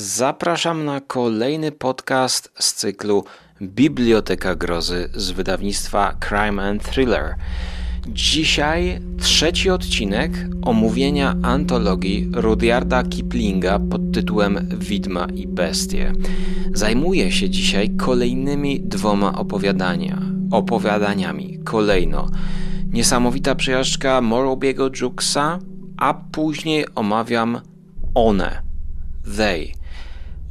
Zapraszam na kolejny podcast z cyklu Biblioteka Grozy z wydawnictwa Crime and Thriller. Dzisiaj trzeci odcinek omówienia antologii Rudyarda Kiplinga pod tytułem Widma i Bestie. Zajmuję się dzisiaj kolejnymi dwoma opowiadania, opowiadaniami. Kolejno Niesamowita przejażdżka Morrowiego Jukesa, a później omawiam one, they.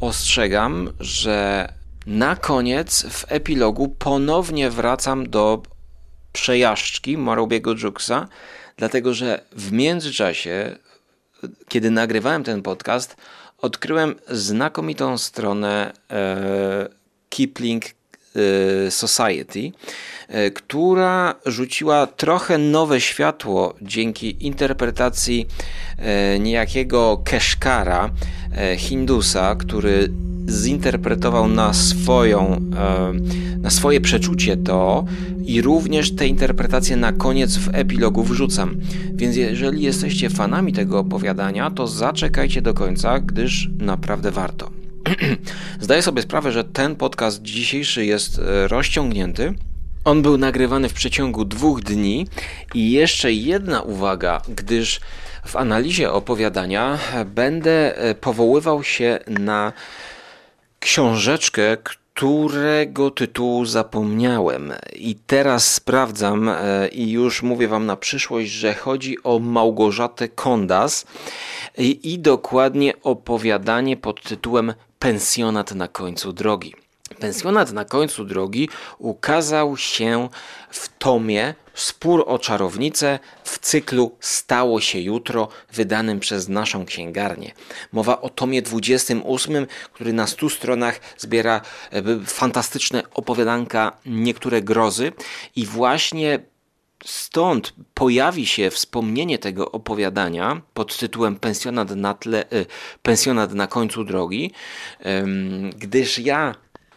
Ostrzegam, że na koniec w epilogu ponownie wracam do przejażdżki Morrowiego Jukesa, dlatego że w międzyczasie, kiedy nagrywałem ten podcast, odkryłem znakomitą stronę e, Kipling e, Society, e, która rzuciła trochę nowe światło dzięki interpretacji e, niejakiego Keszkara, Hindusa, który zinterpretował na swoją, e, na swoje przeczucie to i również te interpretacje na koniec w epilogu wrzucam. Więc jeżeli jesteście fanami tego opowiadania, to zaczekajcie do końca, gdyż naprawdę warto. Zdaję sobie sprawę, że ten podcast dzisiejszy jest e, rozciągnięty. On był nagrywany w przeciągu dwóch dni i jeszcze jedna uwaga, gdyż w analizie opowiadania będę e, powoływał się na książeczkę, którego tytułu zapomniałem. I teraz sprawdzam e, i już mówię Wam na przyszłość, że chodzi o Małgorzatę Kondas i, i dokładnie opowiadanie pod tytułem Pensjonat na końcu drogi. Pensjonat na końcu drogi ukazał się w tomie Spór o czarownicę w cyklu Stało się jutro, wydanym przez naszą księgarnię. Mowa o tomie 28, który na 100 stronach zbiera e, fantastyczne opowiadanka, niektóre grozy i właśnie Stąd pojawi się wspomnienie tego opowiadania pod tytułem Pensjonat na, tle, y, pensjonat na końcu drogi, gdyż ja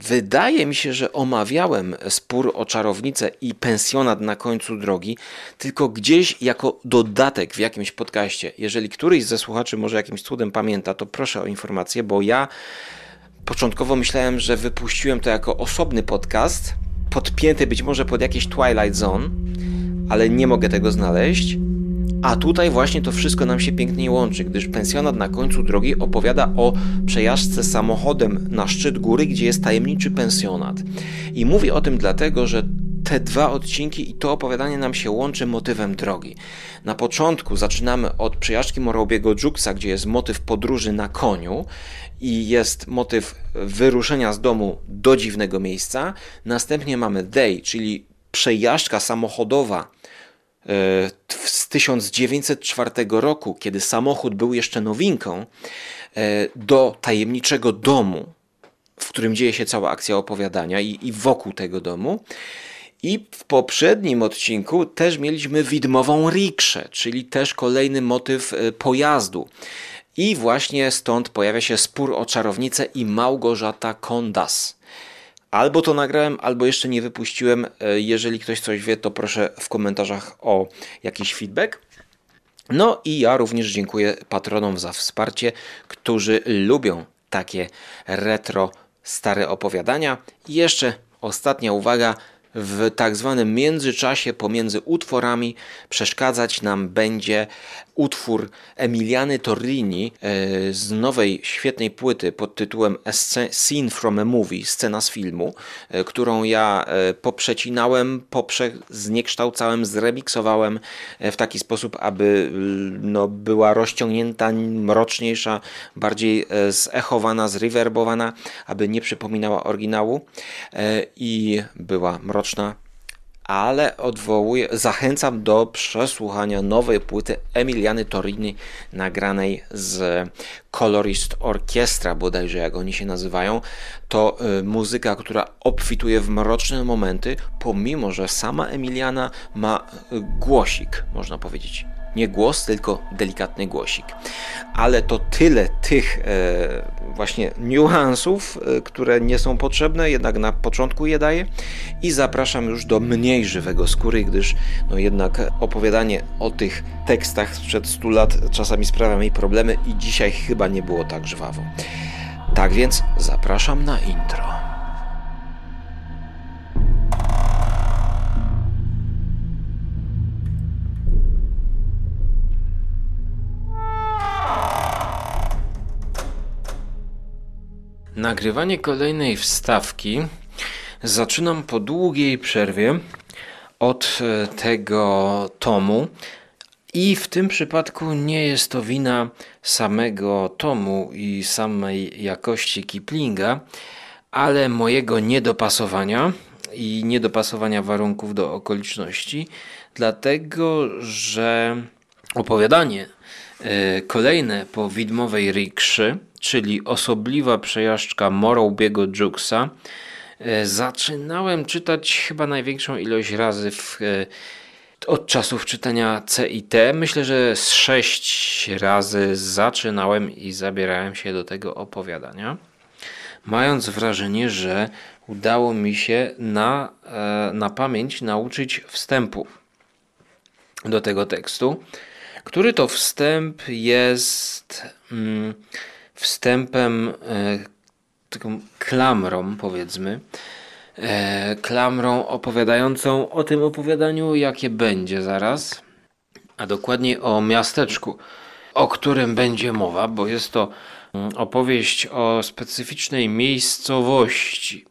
Wydaje mi się, że omawiałem spór o czarownicę i pensjonat na końcu drogi, tylko gdzieś jako dodatek w jakimś podcaście. Jeżeli któryś ze słuchaczy może jakimś cudem pamięta, to proszę o informację, bo ja początkowo myślałem, że wypuściłem to jako osobny podcast, podpięty być może pod jakieś Twilight Zone, ale nie mogę tego znaleźć. A tutaj właśnie to wszystko nam się pięknie łączy, gdyż pensjonat na końcu drogi opowiada o przejażdżce samochodem na szczyt góry, gdzie jest tajemniczy pensjonat. I mówię o tym dlatego, że te dwa odcinki i to opowiadanie nam się łączy motywem drogi. Na początku zaczynamy od przejażdżki Morobiego Juksa, gdzie jest motyw podróży na koniu i jest motyw wyruszenia z domu do dziwnego miejsca. Następnie mamy day, czyli przejażdżka samochodowa z 1904 roku, kiedy samochód był jeszcze nowinką, e, do tajemniczego domu, w którym dzieje się cała akcja opowiadania i, i wokół tego domu. I w poprzednim odcinku też mieliśmy widmową rikszę, czyli też kolejny motyw e, pojazdu. I właśnie stąd pojawia się spór o czarownicę i Małgorzata Kondas. Albo to nagrałem, albo jeszcze nie wypuściłem. E, jeżeli ktoś coś wie, to proszę w komentarzach o jakiś feedback. No i ja również dziękuję patronom za wsparcie, którzy lubią takie retro stare opowiadania. Jeszcze ostatnia uwaga w tak zwanym międzyczasie pomiędzy utworami przeszkadzać nam będzie utwór Emiliany Torrini e, z nowej świetnej płyty pod tytułem A Scene from a Movie, scena z filmu, e, którą ja e, poprzecinałem, poprze zniekształcałem, zremiksowałem w taki sposób, aby no, była rozciągnięta, mroczniejsza, bardziej zechowana, zrewerbowana, aby nie przypominała oryginału i była mroczna ale odwołuję, zachęcam do przesłuchania nowej płyty Emiliany Torini nagranej z Colorist Orchestra, bodajże jak oni się nazywają. To y, muzyka, która obfituje w mroczne momenty, pomimo że sama Emiliana ma y, głosik, można powiedzieć nie głos, tylko delikatny głosik. Ale to tyle tych e, właśnie niuansów, e, które nie są potrzebne, jednak na początku je daję i zapraszam już do mniej żywego skóry, gdyż no jednak opowiadanie o tych tekstach sprzed 100 lat czasami sprawia mi problemy i dzisiaj chyba nie było tak żwawo. Tak więc zapraszam na intro. Nagrywanie kolejnej wstawki zaczynam po długiej przerwie od e, tego tomu. I w tym przypadku nie jest to wina samego tomu i samej jakości Kiplinga, ale mojego niedopasowania i niedopasowania warunków do okoliczności, dlatego że opowiadanie e, kolejne po widmowej rikszy, czyli osobliwa przejażdżka Morrowbiego Jukesa, e, zaczynałem czytać chyba największą ilość razy w e, od czasów czytania C i T. Myślę, że z sześć razy zaczynałem i zabierałem się do tego opowiadania, mając wrażenie, że udało mi się na, e, na pamięć nauczyć wstępu do tego tekstu, który to wstęp jest mm, wstępem, e, taką klamrą, powiedzmy, e, klamrą opowiadającą o tym opowiadaniu, jakie będzie zaraz, a dokładnie o miasteczku, o którym będzie mowa, bo jest to mm, opowieść o specyficznej miejscowości.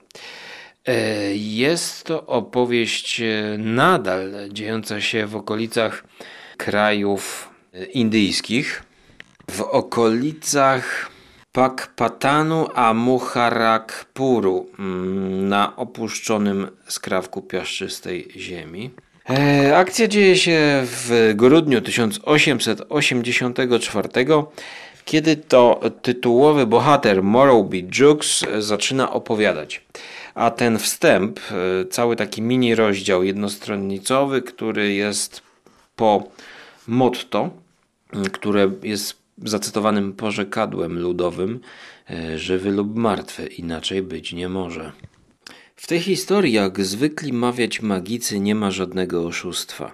E, jest to opowieść nadal dziejąca się w okolicach krajów indyjskich, w okolicach Pakpatanu a Muharakpuru mm, na opuszczonym skrawku piaszczystej ziemi. E, akcja dzieje się w grudniu 1884, kiedy to tytułowy bohater Morrowby Jukes zaczyna opowiadać. A ten wstęp, e, cały taki mini rozdział jednostronnicowy, który jest po motto, które jest zacytowanym porzekadłem ludowym e, żywy lub martwy, inaczej być nie może. W tej historii, jak zwykli mawiać magicy, nie ma żadnego oszustwa.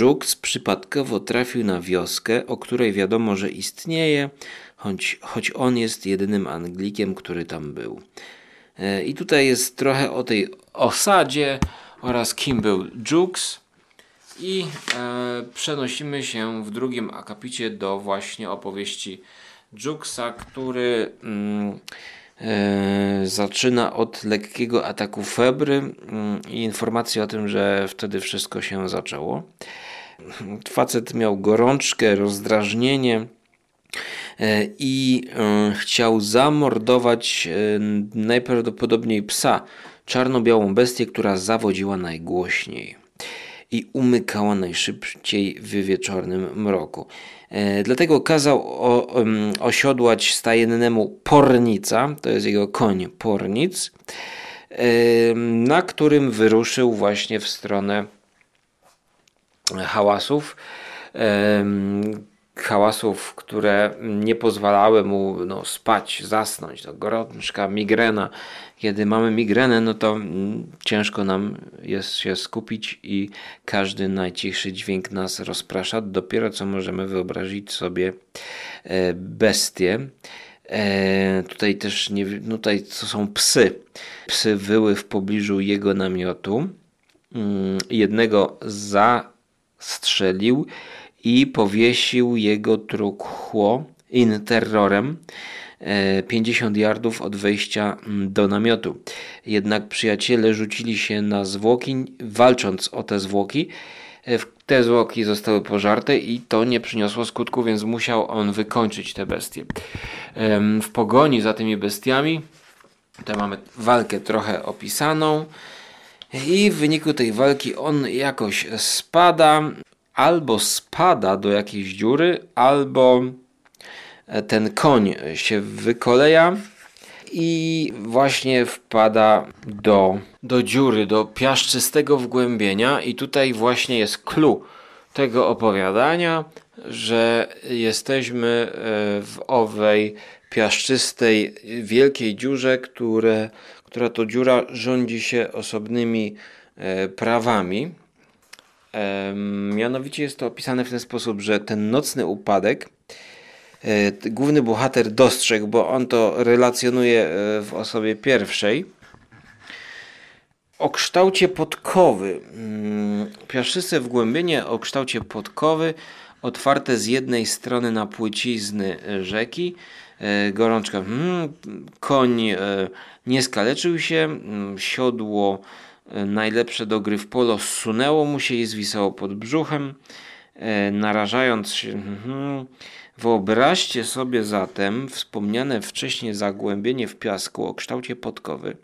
Jukes przypadkowo trafił na wioskę, o której wiadomo, że istnieje, choć, choć on jest jedynym Anglikiem, który tam był. E, I tutaj jest trochę o tej osadzie oraz kim był Jukes. I e, przenosimy się w drugim akapicie do właśnie opowieści Juksa, który mm, e, zaczyna od lekkiego ataku febry mm, i informacji o tym, że wtedy wszystko się zaczęło. Facet miał gorączkę, rozdrażnienie e, i e, chciał zamordować e, najprawdopodobniej psa, czarno-białą bestię, która zawodziła najgłośniej i umykała najszybciej w wieczornym mroku. E, dlatego kazał o, um, osiodłać stajennemu pornica, to jest jego koń pornic, e, na którym wyruszył właśnie w stronę hałasów. E, hałasów, które nie pozwalały mu no, spać, zasnąć. To gorączka, migrena. Kiedy mamy migrenę, no to mm, ciężko nam jest się skupić i każdy najcichszy dźwięk nas rozprasza. Dopiero co możemy wyobrazić sobie e, bestie. Tutaj też nie, no tutaj to są psy. Psy wyły w pobliżu jego namiotu. Mm, jednego zastrzelił i powiesił jego truchło in terrorem 50 e, yardów od wejścia do namiotu. Jednak przyjaciele rzucili się na zwłoki, walcząc o te zwłoki. E, te zwłoki zostały pożarte i to nie przyniosło skutku, więc musiał on wykończyć te bestie. W pogoni za tymi bestiami, tutaj mamy walkę trochę opisaną i w wyniku tej walki on jakoś spada albo spada do jakiejś dziury, albo e, ten koń się wykoleja i właśnie wpada do, do dziury, do piaszczystego wgłębienia i tutaj właśnie jest clue tego opowiadania, że jesteśmy e, w owej piaszczystej, wielkiej dziurze, które, która to dziura rządzi się osobnymi e, prawami. Mianowicie jest to opisane w ten sposób, że ten nocny upadek główny bohater dostrzegł, bo on to relacjonuje w osobie pierwszej. O kształcie podkowy. Mm, piaszczyste wgłębienie o kształcie podkowy otwarte z jednej strony na płycizny rzeki. E, gorączka. Hmm, koń e, nie skaleczył się, mm, siodło e, najlepsze do gry w polo zsunęło mu się i zwisało pod brzuchem, narażając się. Hmm, wyobraźcie sobie zatem wspomniane wcześniej zagłębienie w piasku o kształcie podkowy,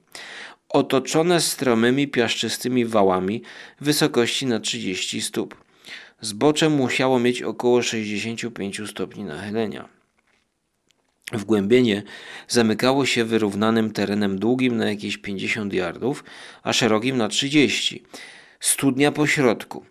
otoczone stromymi piaszczystymi wałami wysokości na 30 stóp. Zbocze musiało mieć około 65 stopni nachylenia. Wgłębienie zamykało się wyrównanym terenem długim na jakieś 50 yardów, a szerokim na 30. Studnia po środku.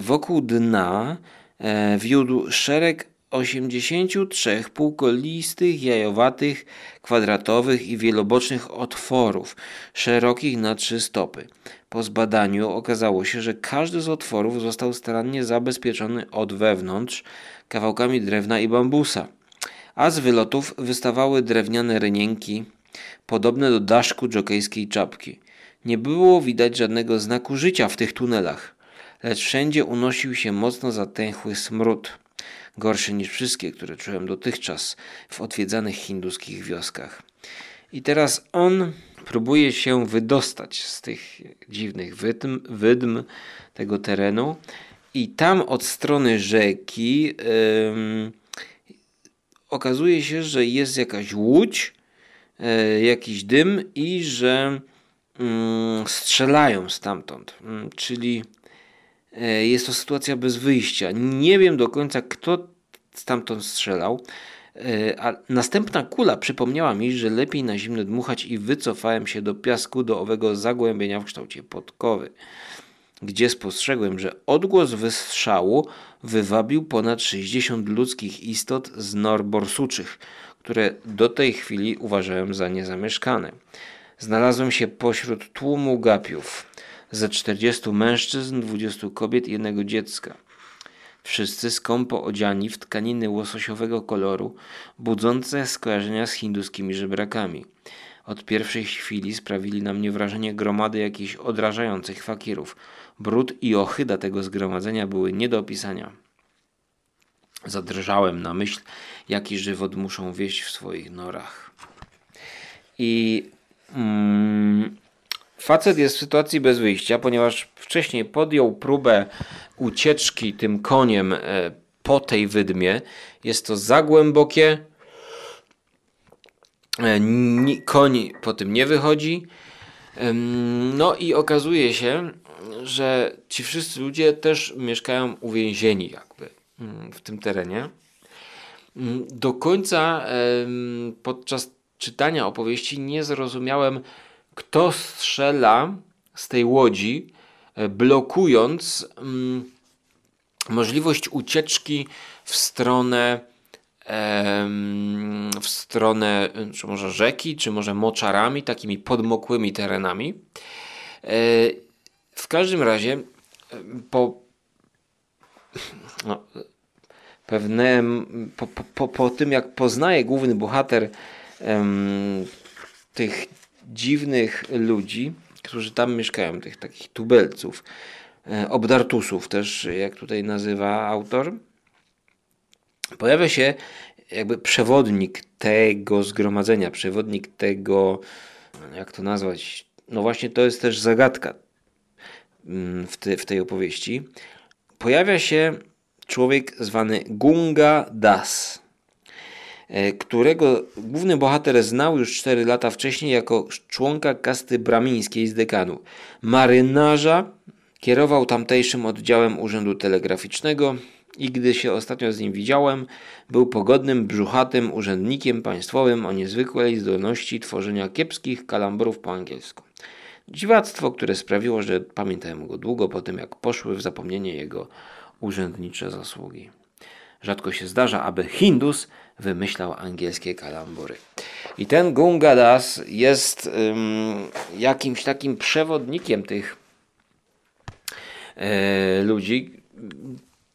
Wokół dna e, wiódł szereg 83 półkolistych, jajowatych, kwadratowych i wielobocznych otworów, szerokich na trzy stopy. Po zbadaniu okazało się, że każdy z otworów został starannie zabezpieczony od wewnątrz kawałkami drewna i bambusa, a z wylotów wystawały drewniane rynienki podobne do daszku dżokejskiej czapki. Nie było widać żadnego znaku życia w tych tunelach, lecz wszędzie unosił się mocno zatęchły smród gorszy niż wszystkie, które czułem dotychczas w odwiedzanych hinduskich wioskach. I teraz on próbuje się wydostać z tych dziwnych wydm, wydm tego terenu i tam od strony rzeki okazuje się, że jest jakaś łódź, yy, jakiś dym i że yy, strzelają stamtąd. Mm, czyli E, jest to sytuacja bez wyjścia. Nie wiem do końca, kto stamtąd strzelał. E, a następna kula przypomniała mi, że lepiej na zimne dmuchać i wycofałem się do piasku do owego zagłębienia w kształcie podkowy, gdzie spostrzegłem, że odgłos wystrzału wywabił ponad 60 ludzkich istot z nor borsuczych, które do tej chwili uważałem za niezamieszkane. Znalazłem się pośród tłumu gapiów ze 40 mężczyzn, 20 kobiet i jednego dziecka. Wszyscy skąpo odziani w tkaniny łososiowego koloru, budzące skojarzenia z hinduskimi żebrakami. Od pierwszej chwili sprawili na mnie wrażenie gromady jakichś odrażających fakirów. Brud i ochyda tego zgromadzenia były nie do opisania. Zadrżałem na myśl, jaki żywot muszą wieść w swoich norach. I mm, Facet jest w sytuacji bez wyjścia, ponieważ wcześniej podjął próbę ucieczki tym koniem e, po tej wydmie. Jest to za głębokie. E, koń po tym nie wychodzi. No i okazuje się, że ci wszyscy ludzie też mieszkają uwięzieni jakby mm, w tym terenie. Mm, do końca podczas czytania opowieści nie zrozumiałem, kto strzela z tej łodzi, e, blokując mm, możliwość ucieczki w stronę w stronę czy może rzeki, czy może moczarami, takimi podmokłymi terenami. W każdym razie po no, pewnym, po, po, po tym jak poznaje główny bohater tych dziwnych ludzi, którzy tam mieszkają, tych takich tubelców, e, obdartusów też, jak tutaj nazywa autor. Pojawia się jakby przewodnik tego zgromadzenia, przewodnik tego, jak to nazwać, no właśnie to jest też zagadka w, te, w tej opowieści. Pojawia się człowiek zwany Gunga Das. E, którego główny bohater znał już 4 lata wcześniej jako członka kasty bramińskiej z dekanu. Marynarza kierował tamtejszym oddziałem Urzędu Telegraficznego i gdy się ostatnio z nim widziałem, był pogodnym, brzuchatym urzędnikiem państwowym o niezwykłej zdolności tworzenia kiepskich kalambrów po angielsku. Dziwactwo, które sprawiło, że pamiętałem go długo po tym, jak poszły w zapomnienie jego urzędnicze zasługi. Rzadko się zdarza, aby Hindus wymyślał angielskie kalambury. I ten Gunga Das jest jakimś takim przewodnikiem tych e, ludzi.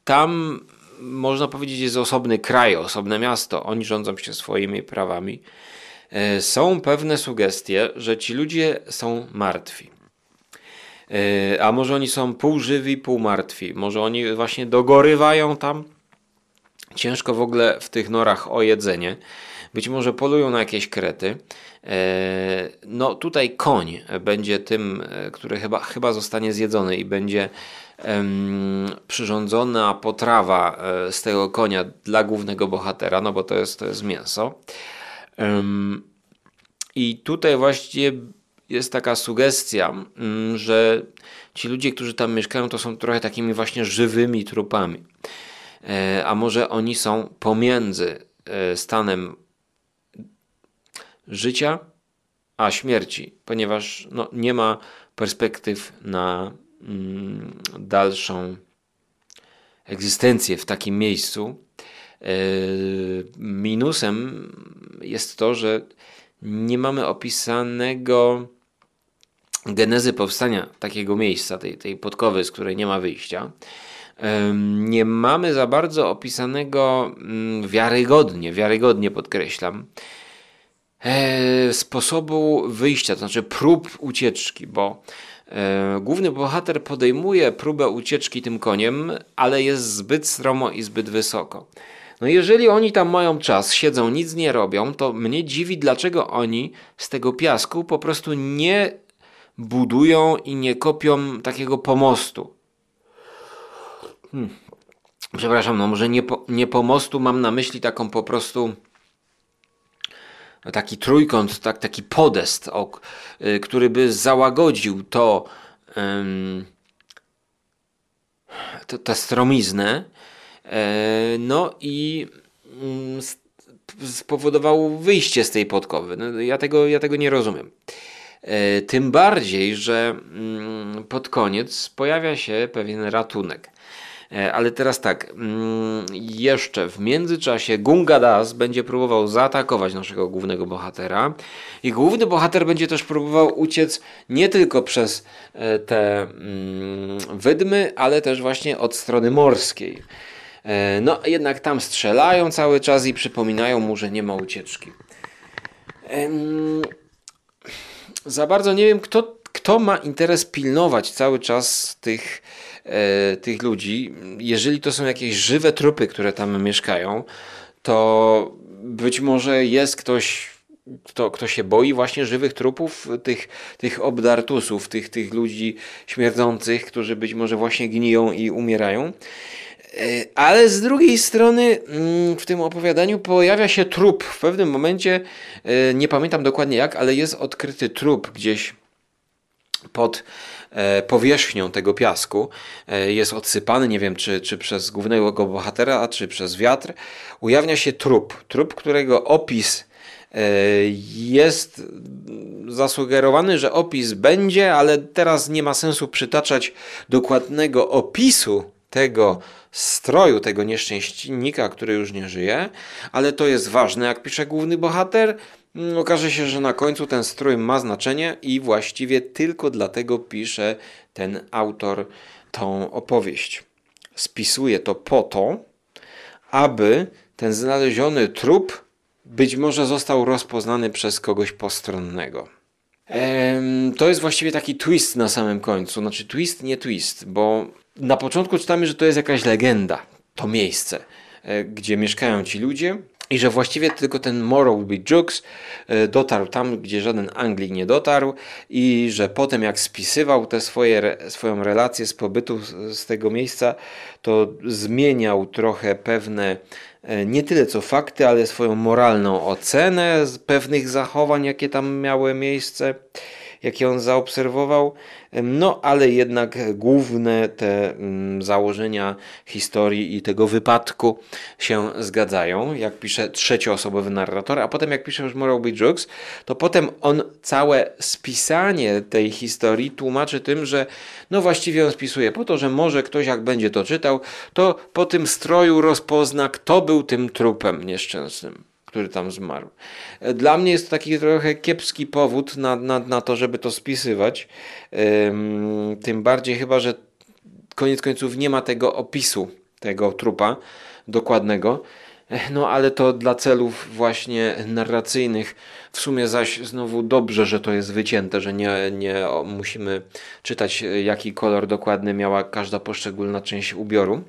Tam można powiedzieć, jest osobny kraj, osobne miasto. Oni rządzą się swoimi prawami. E, są pewne sugestie, że ci ludzie są martwi. E, a może oni są półżywi, półmartwi. Może oni właśnie dogorywają tam. Ciężko w ogóle w tych norach o jedzenie. Być może polują na jakieś krety. E, no tutaj koń będzie tym, który chyba, chyba zostanie zjedzony i będzie przyrządzona potrawa z tego konia dla głównego bohatera, no bo to jest, to jest mięso. I tutaj właściwie jest taka sugestia, mm, że ci ludzie, którzy tam mieszkają, to są trochę takimi właśnie żywymi trupami. E, a może oni są pomiędzy e, stanem życia a śmierci, ponieważ no, nie ma perspektyw na mm, dalszą egzystencję w takim miejscu. E, minusem jest to, że nie mamy opisanego genezy powstania takiego miejsca, tej, tej podkowy, z której nie ma wyjścia. Nie mamy za bardzo opisanego mm, wiarygodnie, wiarygodnie podkreślam, e, sposobu wyjścia, to znaczy prób ucieczki, bo e, główny bohater podejmuje próbę ucieczki tym koniem, ale jest zbyt stromo i zbyt wysoko. No jeżeli oni tam mają czas, siedzą, nic nie robią, to mnie dziwi, dlaczego oni z tego piasku po prostu nie budują i nie kopią takiego pomostu. Hmm. Przepraszam, no może nie, po, nie pomostu, mam na myśli taką po prostu taki trójkąt, tak, taki podest, ok, który by załagodził to, ym, to tę stromiznę no i mm, spowodował wyjście z tej podkowy. No, ja, tego, ja tego nie rozumiem. E, tym bardziej, że mm, pod koniec pojawia się pewien ratunek. E, ale teraz tak, mm, jeszcze w międzyczasie Gungadas będzie próbował zaatakować naszego głównego bohatera i główny bohater będzie też próbował uciec nie tylko przez te wydmy, ale też właśnie od strony morskiej. E, no, jednak tam strzelają cały czas i przypominają mu, że nie ma ucieczki. Za bardzo nie wiem, kto, kto ma interes pilnować cały czas tych, e, tych ludzi. Jeżeli to są jakieś żywe trupy, które tam mieszkają, to być może jest ktoś, kto, kto się boi właśnie żywych trupów, tych, tych obdartusów, tych, tych ludzi śmierdzących, którzy być może właśnie gniją i umierają. E, ale z drugiej strony mm, w tym opowiadaniu pojawia się trup. W pewnym momencie, e, nie pamiętam dokładnie jak, ale jest odkryty trup gdzieś pod e, powierzchnią tego piasku. Jest odsypany, nie wiem czy, czy przez głównego bohatera, czy przez wiatr. Ujawnia się trup. Trup, którego opis jest zasugerowany, że opis będzie, ale teraz nie ma sensu przytaczać dokładnego opisu tego stroju tego nieszczęśnika, który już nie żyje, ale to jest ważne, jak pisze główny bohater. Mm, okaże się, że na końcu ten strój ma znaczenie i właściwie tylko dlatego pisze ten autor tą opowieść. Spisuje to po to, aby ten znaleziony trup być może został rozpoznany przez kogoś postronnego. To jest właściwie taki twist na samym końcu. Znaczy twist, nie twist, bo na początku czytamy, że to jest jakaś legenda, to miejsce, e, gdzie mieszkają ci ludzie i że właściwie tylko ten Morrowby Jukes dotarł tam, gdzie żaden Anglik nie dotarł i że potem jak spisywał te swoje, swoją relację z pobytu z tego miejsca, to zmieniał trochę pewne e, nie tyle co fakty, ale swoją moralną ocenę pewnych zachowań, jakie tam miały miejsce jakie on zaobserwował, no ale jednak główne te założenia historii i tego wypadku się zgadzają, jak pisze trzecioosobowy narrator, a potem jak pisze już Moralby Jokes, to potem on całe spisanie tej historii tłumaczy tym, że no właściwie on spisuje po to, że może ktoś jak będzie to czytał, to po tym stroju rozpozna, kto był tym trupem nieszczęsnym który tam zmarł. Dla mnie jest to taki trochę kiepski powód na, na, na to, żeby to spisywać. Tym bardziej chyba, że koniec końców nie ma tego opisu tego trupa dokładnego. No ale to dla celów właśnie narracyjnych. W sumie zaś znowu dobrze, że to jest wycięte, że nie, nie musimy czytać jaki kolor dokładny miała każda poszczególna część ubioru.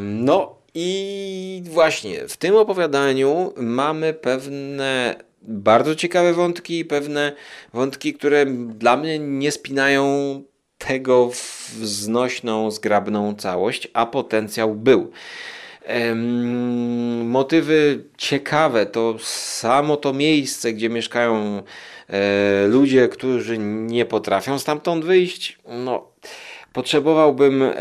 No i właśnie w tym opowiadaniu mamy pewne bardzo ciekawe wątki, pewne wątki, które dla mnie nie spinają tego w znośną, zgrabną całość, a potencjał był. Motywy ciekawe to samo to miejsce, gdzie mieszkają e, ludzie, którzy nie potrafią stamtąd wyjść. No, potrzebowałbym e,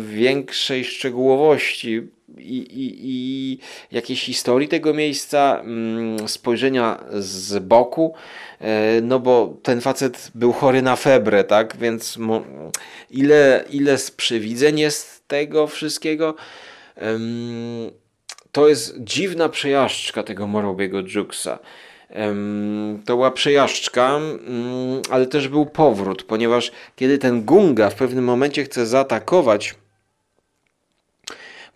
większej szczegółowości i, i, i jakiejś historii tego miejsca, mm, spojrzenia z boku, e, no bo ten facet był chory na febrę, tak, więc ile, ile z przewidzeń jest tego wszystkiego, to jest dziwna przejażdżka tego Morobiego Jukesa. To była przejażdżka, mm, ale też był powrót, ponieważ kiedy ten Gunga w pewnym momencie chce zaatakować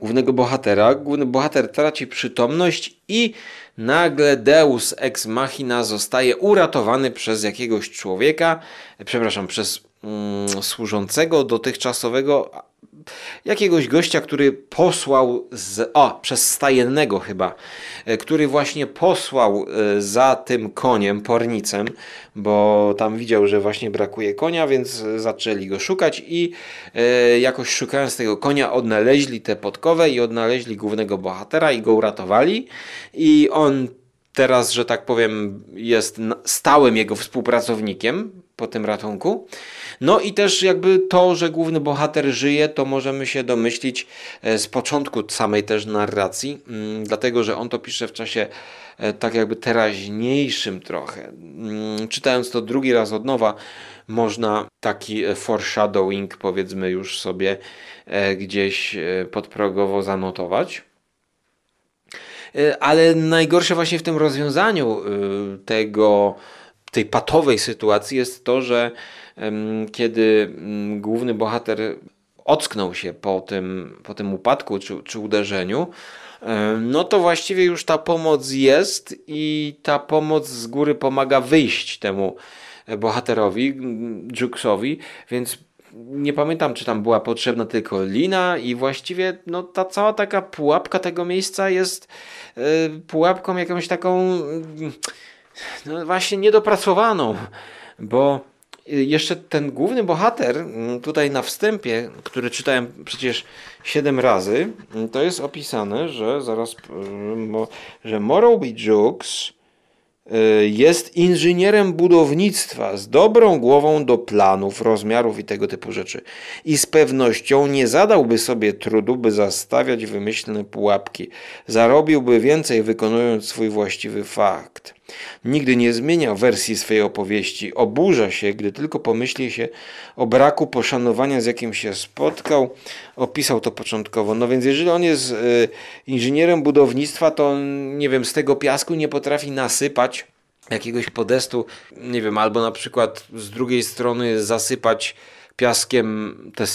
głównego bohatera, główny bohater traci przytomność i nagle Deus ex machina zostaje uratowany przez jakiegoś człowieka, przepraszam, przez mm, służącego dotychczasowego jakiegoś gościa, który posłał z, o, przez stajennego chyba, e, który właśnie posłał e, za tym koniem, pornicem, bo tam widział, że właśnie brakuje konia, więc zaczęli go szukać i e, jakoś szukając tego konia odnaleźli tę podkowę i odnaleźli głównego bohatera i go uratowali i on teraz, że tak powiem, jest stałym jego współpracownikiem po tym ratunku. No i też jakby to, że główny bohater żyje, to możemy się domyślić e, z początku samej też narracji, mm, dlatego że on to pisze w czasie e, tak jakby teraźniejszym trochę. Mm, czytając to drugi raz od nowa, można taki e, foreshadowing powiedzmy już sobie gdzieś podprogowo zanotować. Ale najgorsze właśnie w tym rozwiązaniu tego, tej patowej sytuacji jest to, że kiedy mm, główny bohater ocknął się po tym, po tym upadku czy, czy uderzeniu, no to właściwie już ta pomoc jest i ta pomoc z góry pomaga wyjść temu bohaterowi, Jukesowi, więc nie pamiętam, czy tam była potrzebna tylko lina i właściwie no, ta cała taka pułapka tego miejsca jest y, pułapką jakąś taką no, właśnie niedopracowaną, bo jeszcze ten główny bohater, mm, tutaj na wstępie, który czytałem przecież 7 razy, mm, to jest opisane, że zaraz, mm, że Morrow Jukes y, jest inżynierem budownictwa z dobrą głową do planów, rozmiarów i tego typu rzeczy. I z pewnością nie zadałby sobie trudu, by zastawiać wymyślne pułapki. Zarobiłby więcej wykonując swój właściwy fakt. Nigdy nie zmienia wersji swojej opowieści. Oburza się, gdy tylko pomyśli się o braku poszanowania, z jakim się spotkał. Opisał to początkowo. No więc jeżeli on jest y, inżynierem budownictwa, to nie wiem, z tego piasku nie potrafi nasypać jakiegoś podestu, nie wiem, albo na przykład z drugiej strony zasypać piaskiem te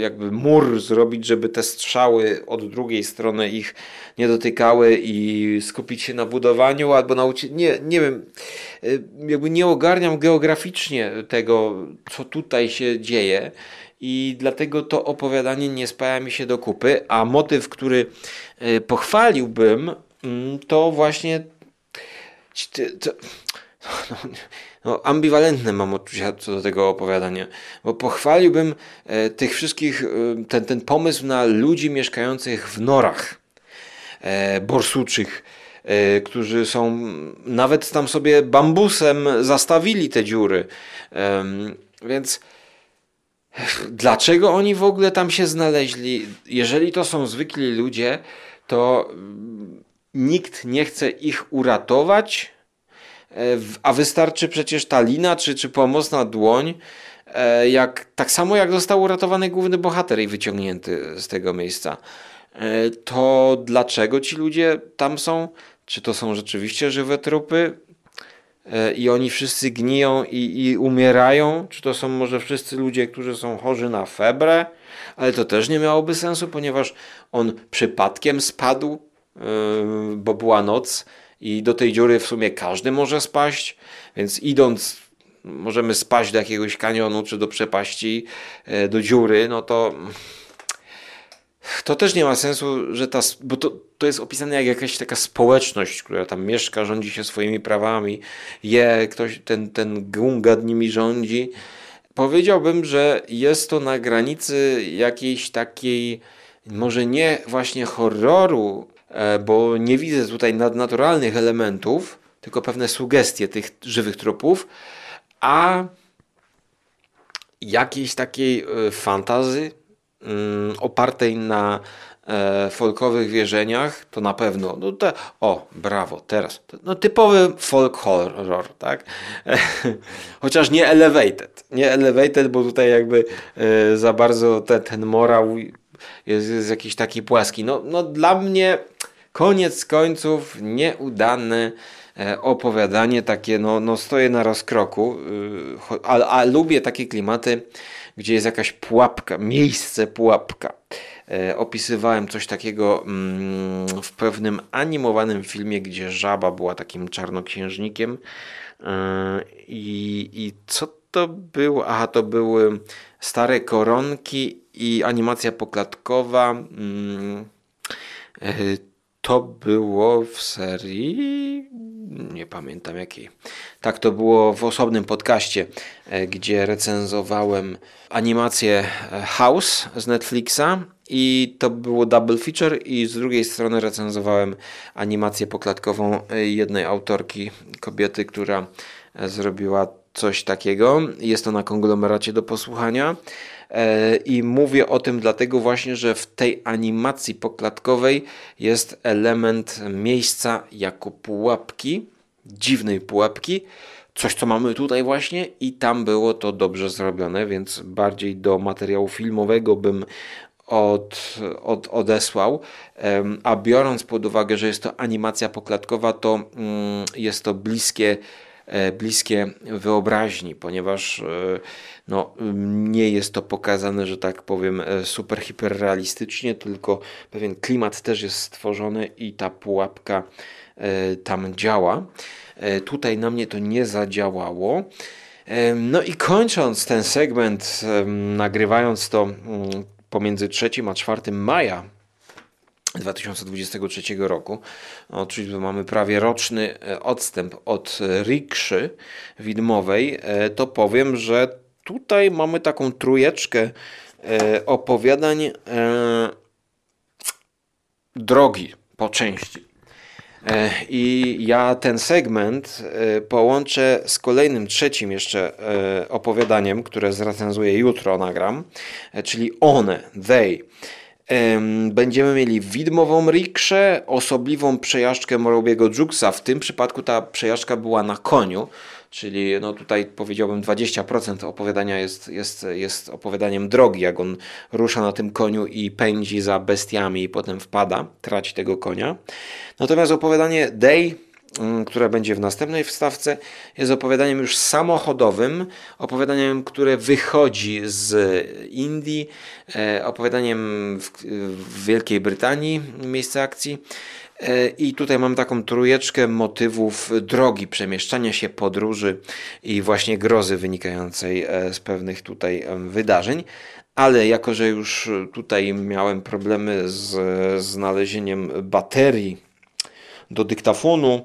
jakby mur zrobić, żeby te strzały od drugiej strony ich nie dotykały i skupić się na budowaniu albo nauczyć, nie, nie wiem, y, jakby nie ogarniam geograficznie tego, co tutaj się dzieje i dlatego to opowiadanie nie spaja mi się do kupy, a motyw, który y, pochwaliłbym, mm, to właśnie no, no, ambiwalentne mam odczucia co do tego opowiadania, bo pochwaliłbym e, tych wszystkich, e, ten, ten pomysł na ludzi mieszkających w norach e, borsuczych, e, którzy są, nawet tam sobie bambusem zastawili te dziury. Więc dlaczego oni w ogóle tam się znaleźli? Jeżeli to są zwykli ludzie, to mm, nikt nie chce ich uratować, a wystarczy przecież ta lina czy, czy pomocna dłoń, e, jak, tak samo jak został uratowany główny bohater i wyciągnięty z tego miejsca. E, to dlaczego ci ludzie tam są? Czy to są rzeczywiście żywe trupy? e, i oni wszyscy gniją i, i umierają? Czy to są może wszyscy ludzie, którzy są chorzy na febrę? Ale to też nie miałoby sensu, ponieważ on przypadkiem spadł, e, bo była noc i do tej dziury w sumie każdy może spaść, więc idąc możemy spaść do jakiegoś kanionu czy do przepaści, e, do dziury, no to to też nie ma sensu, że ta, bo to, to jest opisane jak jakaś taka społeczność, która tam mieszka, rządzi się swoimi prawami, je, ktoś, ten, ten gungad nimi rządzi. Powiedziałbym, że jest to na granicy jakiejś takiej, może nie właśnie horroru, bo nie widzę tutaj nadnaturalnych elementów, tylko pewne sugestie tych żywych tropów, a jakiejś takiej e, fantazy mm, opartej na e, folkowych wierzeniach, to na pewno. No te, o, brawo, teraz. No typowy folk horror, tak? Chociaż nie elevated. Nie elevated, bo tutaj jakby e, za bardzo te, ten morał jest, jest jakiś taki płaski. No, no dla mnie koniec końców nieudany E, opowiadanie takie, no, no stoję na rozkroku, y, a, a lubię takie klimaty, gdzie jest jakaś pułapka, miejsce pułapka. E, opisywałem coś takiego mm, w pewnym animowanym filmie, gdzie żaba była takim czarnoksiężnikiem. E, I, i co to było? Aha, to były stare koronki i animacja poklatkowa. Mm, to było w serii nie pamiętam jakiej. Tak to było w osobnym podcaście, e, gdzie recenzowałem animację e, House z Netflixa i to było double feature i z drugiej strony recenzowałem animację poklatkową e, jednej autorki, kobiety, która zrobiła coś takiego. Jest to na konglomeracie do posłuchania. I mówię o tym dlatego właśnie, że w tej animacji poklatkowej jest element miejsca jako pułapki, dziwnej pułapki. Coś, co mamy tutaj właśnie, i tam było to dobrze zrobione, więc bardziej do materiału filmowego bym od, od, odesłał. A biorąc pod uwagę, że jest to animacja poklatkowa, to mm, jest to bliskie E, bliskie wyobraźni, ponieważ e, no, nie jest to pokazane, że tak powiem, e, super hiperrealistycznie, tylko pewien klimat też jest stworzony i ta pułapka tam działa. Tutaj na mnie to nie zadziałało. No i kończąc ten segment, nagrywając to mm, pomiędzy 3 a 4 maja 2023 roku, czyli mamy prawie roczny e, odstęp od rikszy widmowej, e, to powiem, że tutaj mamy taką trujeczkę e, opowiadań drogi po części. I ja ten segment połączę z kolejnym, trzecim jeszcze opowiadaniem, które zrecenzuję jutro, nagram, czyli one, they. Będziemy mieli widmową rikszę, osobliwą przejażdżkę Morobiego Juksa. W tym przypadku ta przejażdżka była na koniu, czyli no tutaj powiedziałbym 20% opowiadania jest, jest, jest opowiadaniem drogi, jak on rusza na tym koniu i pędzi za bestiami i potem wpada, traci tego konia. Natomiast opowiadanie Day Mm, które będzie w następnej wstawce, jest opowiadaniem już samochodowym, opowiadaniem, które wychodzi z Indii, e, opowiadaniem w, w Wielkiej Brytanii, miejsce akcji. E, I tutaj mam taką trójeczkę motywów drogi, przemieszczania się, podróży i właśnie grozy wynikającej e, z pewnych tutaj wydarzeń. Ale jako, że już tutaj miałem problemy z znalezieniem baterii do dyktafonu.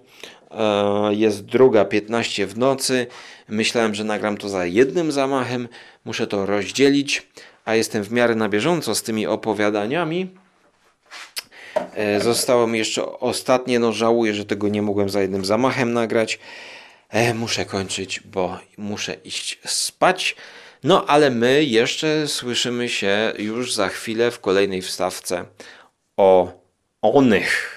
E, jest druga 15 w nocy. Myślałem, że nagram to za jednym zamachem. Muszę to rozdzielić, a jestem w miarę na bieżąco z tymi opowiadaniami. E, zostało mi jeszcze ostatnie, no żałuję, że tego nie mogłem za jednym zamachem nagrać. E, muszę kończyć, bo muszę iść spać. No ale my jeszcze słyszymy się już za chwilę w kolejnej wstawce o onych.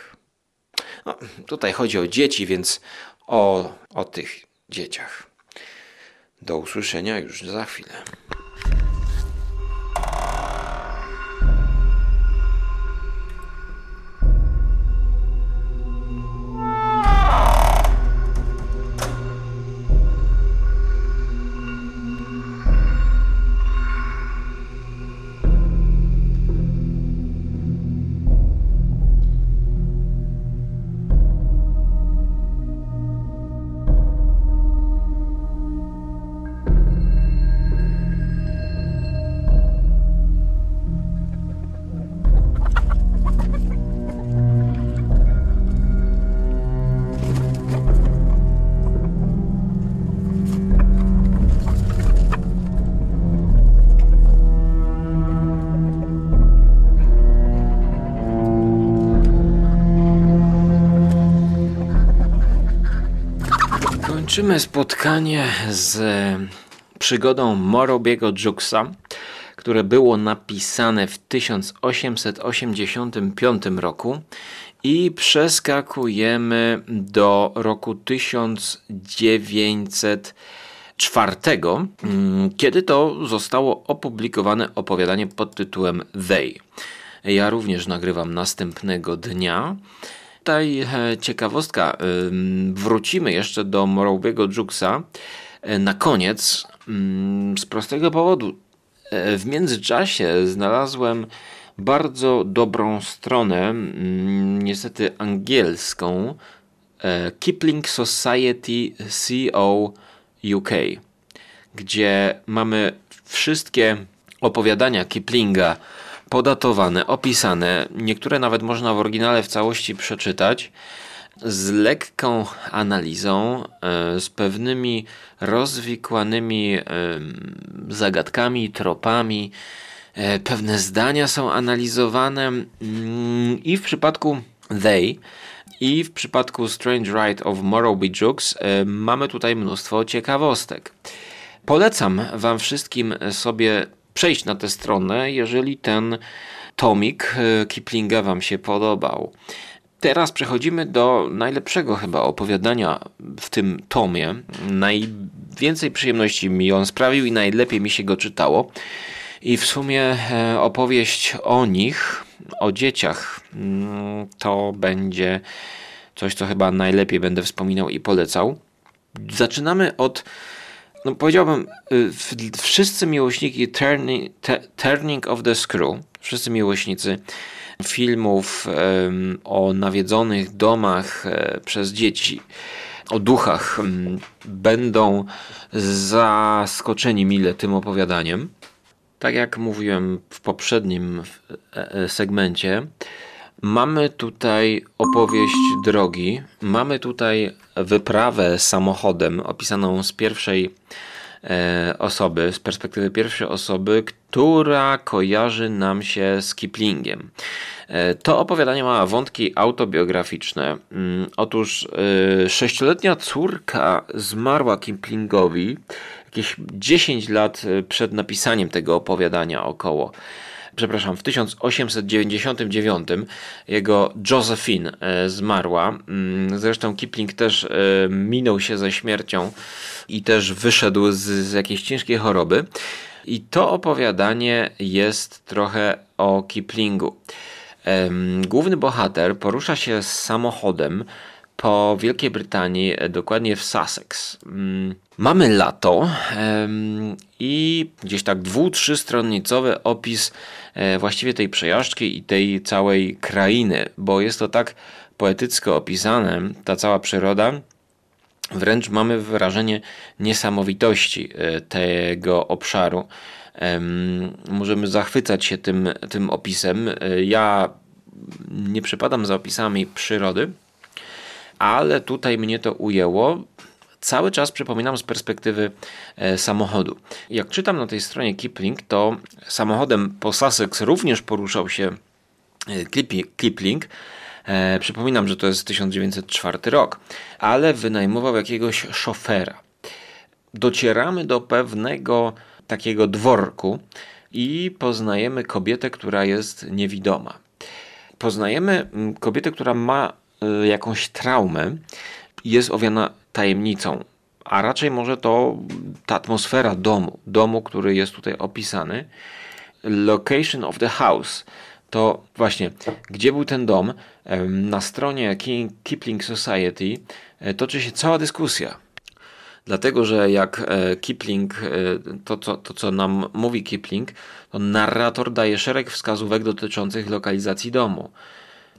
No, tutaj chodzi o dzieci, więc o, o tych dzieciach. Do usłyszenia już za chwilę. Spotkanie z przygodą Morobiego Juksa, które było napisane w 1885 roku i przeskakujemy do roku 1904, mm, kiedy to zostało opublikowane opowiadanie pod tytułem They. Ja również nagrywam następnego dnia. Tutaj e, ciekawostka, wrócimy jeszcze do Morrowiego Jukesa e, na koniec z prostego powodu. E, w międzyczasie znalazłem bardzo dobrą stronę, niestety angielską, Kipling Society CO UK, gdzie mamy wszystkie opowiadania Kiplinga podatowane, opisane, niektóre nawet można w oryginale w całości przeczytać, z lekką analizą, e, z pewnymi rozwikłanymi zagadkami, tropami. E, pewne zdania są analizowane mm, i w przypadku They i w przypadku Strange Ride of Morrowby Jukes e, mamy tutaj mnóstwo ciekawostek. Polecam Wam wszystkim sobie przejść na tę stronę, jeżeli ten tomik e, Kiplinga Wam się podobał. Teraz przechodzimy do najlepszego chyba opowiadania w tym tomie. Najwięcej przyjemności mi on sprawił i najlepiej mi się go czytało. I w sumie e, opowieść o nich, o dzieciach, mm, to będzie coś, co chyba najlepiej będę wspominał i polecał. Zaczynamy od no powiedziałbym, y, wszyscy miłośniki turning, turning of the Screw, wszyscy miłośnicy filmów o nawiedzonych domach um, przez dzieci, o duchach, będą zaskoczeni mile tym opowiadaniem. Tak jak mówiłem w poprzednim e, e, segmencie, Mamy tutaj opowieść drogi, mamy tutaj wyprawę samochodem opisaną z pierwszej e, osoby, z perspektywy pierwszej osoby, która kojarzy nam się z Kiplingiem. E, to opowiadanie ma wątki autobiograficzne. Mm, otóż e, sześcioletnia córka zmarła Kiplingowi jakieś 10 lat przed napisaniem tego opowiadania około przepraszam, w 1899 jego Josephine e, zmarła. Mm, zresztą Kipling też e, minął się ze śmiercią i też wyszedł z, z jakiejś ciężkiej choroby. I to opowiadanie jest trochę o Kiplingu. Główny bohater porusza się z samochodem po Wielkiej Brytanii, e, dokładnie w Sussex. Mm, mamy lato i gdzieś tak dwu, trzystronnicowy opis e, właściwie tej przejażdżki i tej całej krainy, bo jest to tak poetycko opisane, ta cała przyroda, wręcz mamy wrażenie niesamowitości e, tego obszaru. Możemy zachwycać się tym, tym opisem. Ja nie przypadam za opisami przyrody, ale tutaj mnie to ujęło. Cały czas przypominam z perspektywy e, samochodu. Jak czytam na tej stronie Kipling, to samochodem po Sussex również poruszał się e, Kipling. E, przypominam, że to jest 1904 rok, ale wynajmował jakiegoś szofera. Docieramy do pewnego takiego dworku i poznajemy kobietę, która jest niewidoma. Poznajemy kobietę, która ma jakąś traumę jest owiana tajemnicą, a raczej może to ta atmosfera domu, domu, który jest tutaj opisany. Location of the house to właśnie, gdzie był ten dom? Na stronie King, Kipling Society e, toczy się cała dyskusja. Dlatego, że jak e, Kipling, e, to, to, to co nam mówi Kipling, to narrator daje szereg wskazówek dotyczących lokalizacji domu.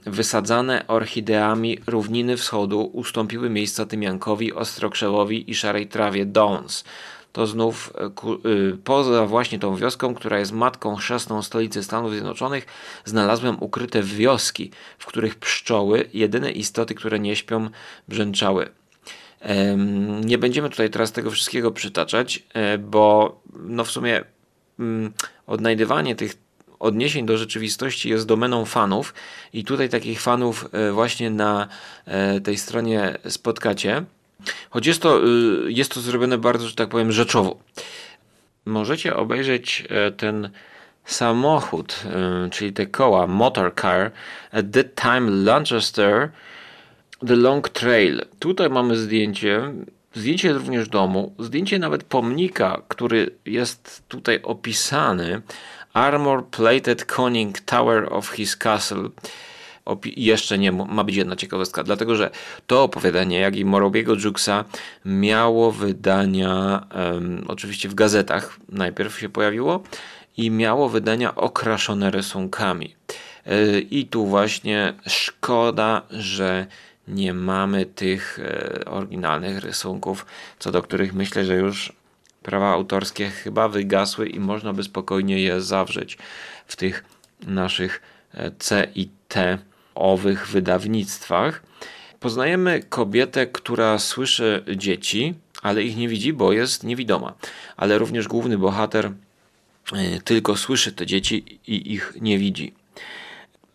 Wysadzane orchideami równiny wschodu ustąpiły miejsca tymiankowi, ostrokrzewowi i szarej trawie Dons. To znów e, y, poza właśnie tą wioską, która jest matką chrzestną stolicy Stanów Zjednoczonych, znalazłem ukryte wioski, w których pszczoły, jedyne istoty, które nie śpią, brzęczały. Nie będziemy tutaj teraz tego wszystkiego przytaczać, e, bo no w sumie mm, odnajdywanie tych odniesień do rzeczywistości jest domeną fanów i tutaj takich fanów e, właśnie na e, tej stronie spotkacie. Choć jest to, y, jest to zrobione bardzo, że tak powiem, rzeczowo. Możecie obejrzeć e, ten samochód, czyli te koła, motor car, at that time Lancaster, the long trail. Tutaj mamy zdjęcie, zdjęcie również domu, zdjęcie nawet pomnika, który jest tutaj opisany, armor plated conning tower of his castle jeszcze nie ma być jedna ciekawostka, dlatego że to opowiadanie, jak i Morobiego Juksa miało wydania um, oczywiście w gazetach najpierw się pojawiło i miało wydania okraszone rysunkami. Yy, I tu właśnie szkoda, że nie mamy tych yy, oryginalnych rysunków, co do których myślę, że już prawa autorskie chyba wygasły i można by spokojnie je zawrzeć w tych naszych e, C i T owych wydawnictwach. Poznajemy kobietę, która słyszy dzieci, ale ich nie widzi, bo jest niewidoma. Ale również główny bohater e, tylko słyszy te dzieci i ich nie widzi.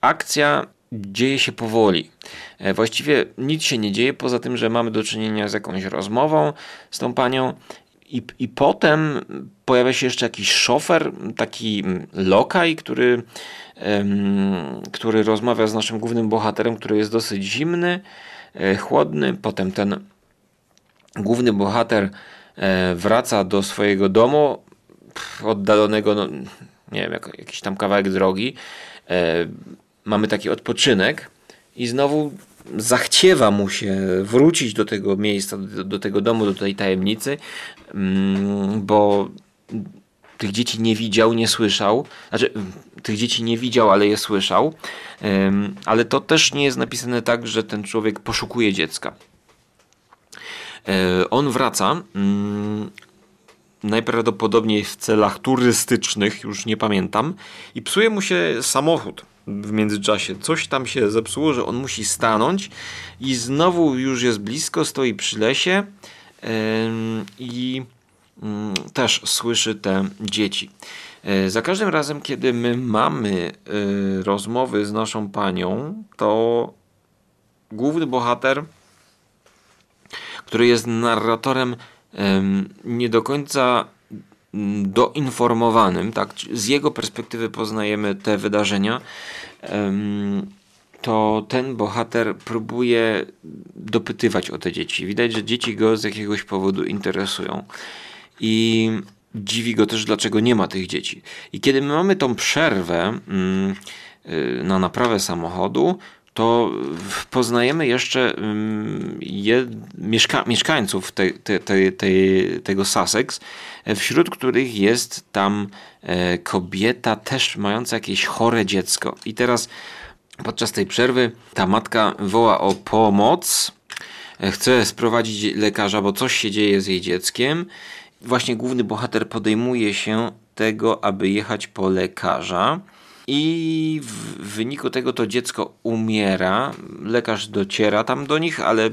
Akcja dzieje się powoli. E, właściwie nic się nie dzieje, poza tym, że mamy do czynienia z jakąś rozmową z tą panią i, I potem pojawia się jeszcze jakiś szofer, taki lokaj, który, który rozmawia z naszym głównym bohaterem, który jest dosyć zimny, e, chłodny. Potem ten główny bohater e, wraca do swojego domu, oddalonego, no, nie wiem, jakiś tam kawałek drogi. E, mamy taki odpoczynek i znowu zachciewa mu się wrócić do tego miejsca, do, do tego domu, do tej tajemnicy, mm, bo tych dzieci nie widział, nie słyszał. Znaczy, tych dzieci nie widział, ale je słyszał. Ale to też nie jest napisane tak, że ten człowiek poszukuje dziecka. E, on wraca mm, najprawdopodobniej w celach turystycznych, już nie pamiętam, i psuje mu się samochód w międzyczasie. Coś tam się zepsuło, że on musi stanąć i znowu już jest blisko, stoi przy lesie i mm, też słyszy te dzieci. E, za każdym razem, kiedy my mamy e, rozmowy z naszą panią, to główny bohater, który jest narratorem, nie do końca doinformowanym, tak, z jego perspektywy poznajemy te wydarzenia, to ten bohater próbuje dopytywać o te dzieci. Widać, że dzieci go z jakiegoś powodu interesują. I dziwi go też, dlaczego nie ma tych dzieci. I kiedy my mamy tą przerwę mm, y, na naprawę samochodu, to poznajemy jeszcze mm, mieszka, mieszkańców te, te, te, tego Sussex, wśród których jest tam e, kobieta też mająca jakieś chore dziecko. I teraz podczas tej przerwy ta matka woła o pomoc, e, chce sprowadzić lekarza, bo coś się dzieje z jej dzieckiem. Właśnie główny bohater podejmuje się tego, aby jechać po lekarza. I w wyniku tego to dziecko umiera. Lekarz dociera tam do nich, ale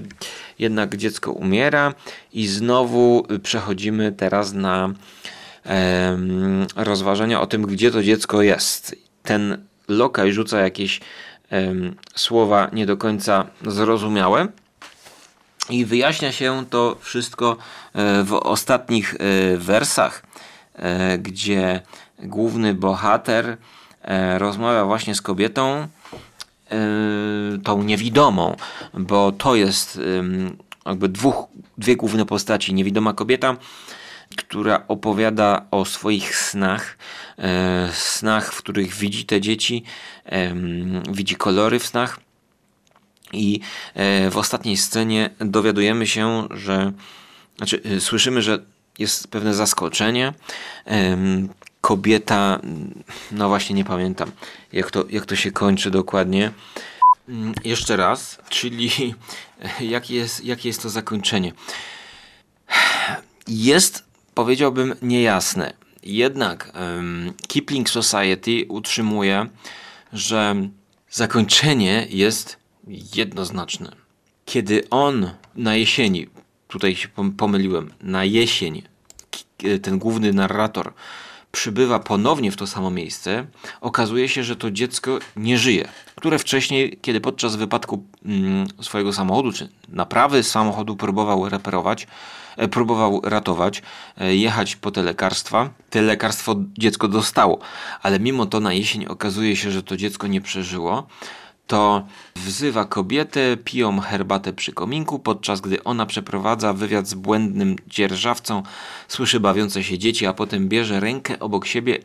jednak dziecko umiera. I znowu przechodzimy teraz na e, rozważania o tym, gdzie to dziecko jest. Ten lokaj rzuca jakieś słowa nie do końca zrozumiałe. I wyjaśnia się to wszystko e, w ostatnich e, wersach, e, gdzie główny bohater rozmawia właśnie z kobietą, e, tą niewidomą, bo to jest jakby dwóch, dwie główne postaci. Niewidoma kobieta, która opowiada o swoich snach, e, snach, w których widzi te dzieci, widzi kolory w snach. I w ostatniej scenie dowiadujemy się, że znaczy, słyszymy, że jest pewne zaskoczenie kobieta, no właśnie nie pamiętam jak to, jak to się kończy dokładnie. Mm, jeszcze raz, czyli jakie jest, jakie jest to zakończenie? Jest, powiedziałbym, niejasne. Jednak um, Kipling Society utrzymuje, że zakończenie jest jednoznaczne. Kiedy on na jesieni, tutaj się pomyliłem, na jesień, ten główny narrator przybywa ponownie w to samo miejsce, okazuje się, że to dziecko nie żyje, które wcześniej, kiedy podczas wypadku mm, swojego samochodu, czy naprawy samochodu próbował reperować, e, próbował ratować, e, jechać po te lekarstwa. Te lekarstwo dziecko dostało, ale mimo to na jesień okazuje się, że to dziecko nie przeżyło to wzywa kobietę, piją herbatę przy kominku, podczas gdy ona przeprowadza wywiad z błędnym dzierżawcą, słyszy bawiące się dzieci, a potem bierze rękę obok siebie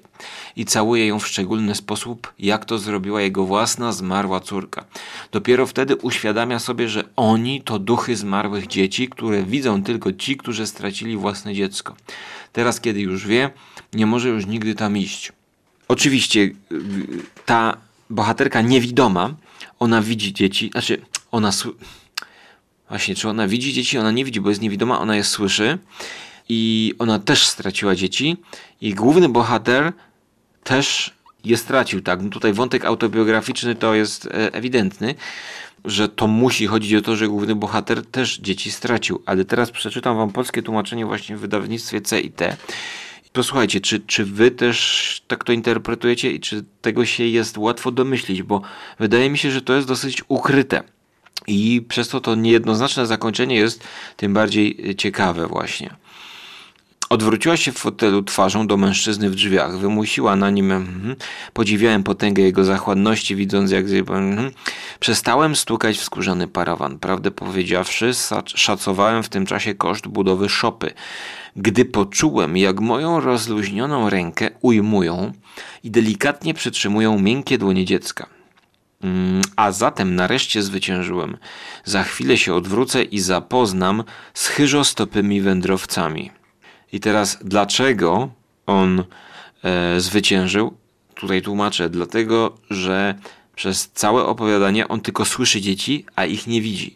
i całuje ją w szczególny sposób, jak to zrobiła jego własna zmarła córka. Dopiero wtedy uświadamia sobie, że oni to duchy zmarłych dzieci, które widzą tylko ci, którzy stracili własne dziecko. Teraz, kiedy już wie, nie może już nigdy tam iść. Oczywiście y, ta bohaterka niewidoma ona widzi dzieci, znaczy ona Właśnie, czy ona widzi dzieci? Ona nie widzi, bo jest niewidoma, ona je słyszy i ona też straciła dzieci i główny bohater też je stracił, tak? No tutaj wątek autobiograficzny to jest e, ewidentny, że to musi chodzić o to, że główny bohater też dzieci stracił, ale teraz przeczytam wam polskie tłumaczenie właśnie w wydawnictwie C i T Posłuchajcie, czy, czy wy też tak to interpretujecie i czy tego się jest łatwo domyślić, bo wydaje mi się, że to jest dosyć ukryte. I przez to to niejednoznaczne zakończenie jest tym bardziej ciekawe właśnie. Odwróciła się w fotelu twarzą do mężczyzny w drzwiach. Wymusiła na nim. Mm, podziwiałem potęgę jego zachładności, widząc jak. Mm, przestałem stukać w skórzany parawan. Prawdę powiedziawszy, szacowałem w tym czasie koszt budowy szopy. Gdy poczułem, jak moją rozluźnioną rękę ujmują i delikatnie przytrzymują miękkie dłonie dziecka. Mm, a zatem nareszcie zwyciężyłem. Za chwilę się odwrócę i zapoznam z chyżostopymi wędrowcami. I teraz dlaczego on e, zwyciężył? Tutaj tłumaczę, dlatego że przez całe opowiadanie on tylko słyszy dzieci, a ich nie widzi.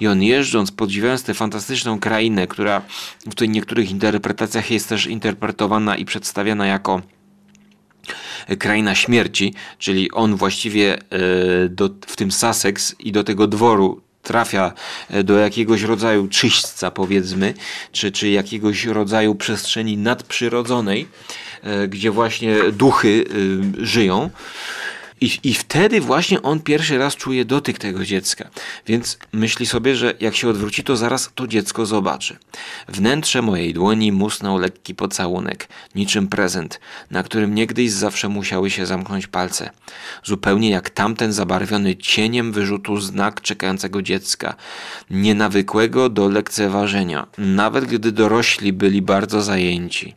I on jeżdżąc, podziwiając tę fantastyczną krainę, która w tych niektórych interpretacjach jest też interpretowana i przedstawiana jako kraina śmierci, czyli on właściwie e, do, w tym Sussex i do tego dworu trafia e, do jakiegoś rodzaju czyśćca, powiedzmy, czy, czy jakiegoś rodzaju przestrzeni nadprzyrodzonej, e, gdzie właśnie duchy żyją. I, I wtedy właśnie on pierwszy raz czuje dotyk tego dziecka. Więc myśli sobie, że jak się odwróci, to zaraz to dziecko zobaczy. Wnętrze mojej dłoni musnął lekki pocałunek, niczym prezent, na którym niegdyś zawsze musiały się zamknąć palce. Zupełnie jak tamten zabarwiony cieniem wyrzutu znak czekającego dziecka, nienawykłego do lekceważenia, nawet gdy dorośli byli bardzo zajęci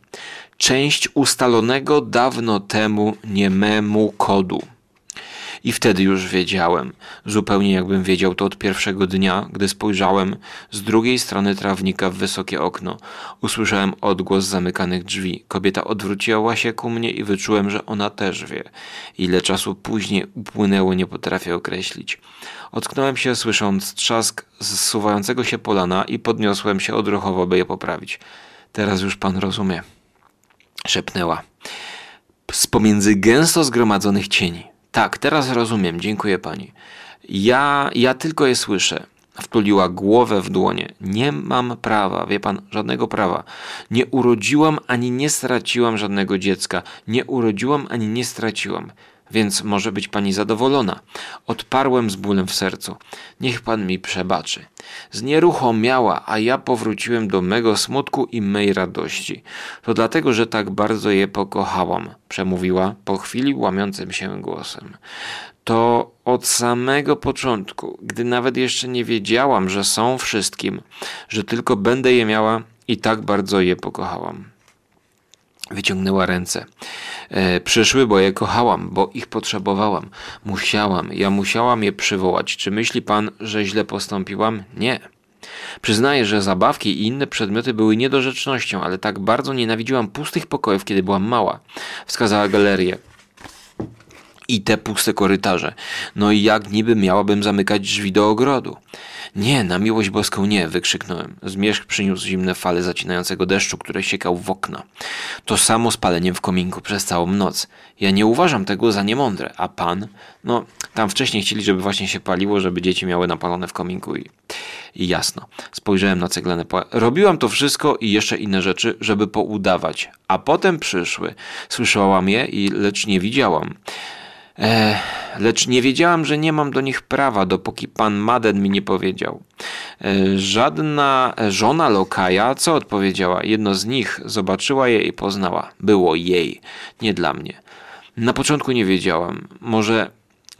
część ustalonego dawno temu niememu kodu. I wtedy już wiedziałem, zupełnie jakbym wiedział to od pierwszego dnia, gdy spojrzałem z drugiej strony trawnika w wysokie okno. Usłyszałem odgłos zamykanych drzwi. Kobieta odwróciła się ku mnie i wyczułem, że ona też wie. Ile czasu później upłynęło, nie potrafię określić. Ocknąłem się, słysząc trzask zsuwającego się polana i podniosłem się odruchowo, by je poprawić. Teraz już pan rozumie. Szepnęła. Z pomiędzy gęsto zgromadzonych cieni. Tak, teraz rozumiem, dziękuję pani. Ja, ja tylko je słyszę. Wtuliła głowę w dłonie. Nie mam prawa, wie pan, żadnego prawa. Nie urodziłam ani nie straciłam żadnego dziecka. Nie urodziłam ani nie straciłam więc może być pani zadowolona. Odparłem z bólem w sercu. Niech pan mi przebaczy. Znieruchomiała, a ja powróciłem do mego smutku i mej radości. To dlatego, że tak bardzo je pokochałam, przemówiła po chwili łamiącym się głosem. To od samego początku, gdy nawet jeszcze nie wiedziałam, że są wszystkim, że tylko będę je miała i tak bardzo je pokochałam. Wyciągnęła ręce. E, przyszły, bo je kochałam, bo ich potrzebowałam. Musiałam, ja musiałam je przywołać. Czy myśli pan, że źle postąpiłam? Nie. Przyznaję, że zabawki i inne przedmioty były niedorzecznością, ale tak bardzo nienawidziłam pustych pokojów, kiedy byłam mała. Wskazała galerię. I te puste korytarze. No i jak niby miałabym zamykać drzwi do ogrodu? Nie, na miłość boską nie, wykrzyknąłem. Zmierzch przyniósł zimne fale zacinającego deszczu, które siekał w okna. To samo z paleniem w kominku przez całą noc. Ja nie uważam tego za niemądre, a pan? No, tam wcześniej chcieli, żeby właśnie się paliło, żeby dzieci miały napalone w kominku i, i jasno. Spojrzałem na ceglane po... Robiłam to wszystko i jeszcze inne rzeczy, żeby poudawać. A potem przyszły. Słyszałam je, i lecz nie widziałam. E, lecz nie wiedziałam, że nie mam do nich prawa, dopóki pan Maden mi nie powiedział. E, żadna żona Lokaja, co odpowiedziała? Jedno z nich zobaczyła je i poznała. Było jej, nie dla mnie. Na początku nie wiedziałam. Może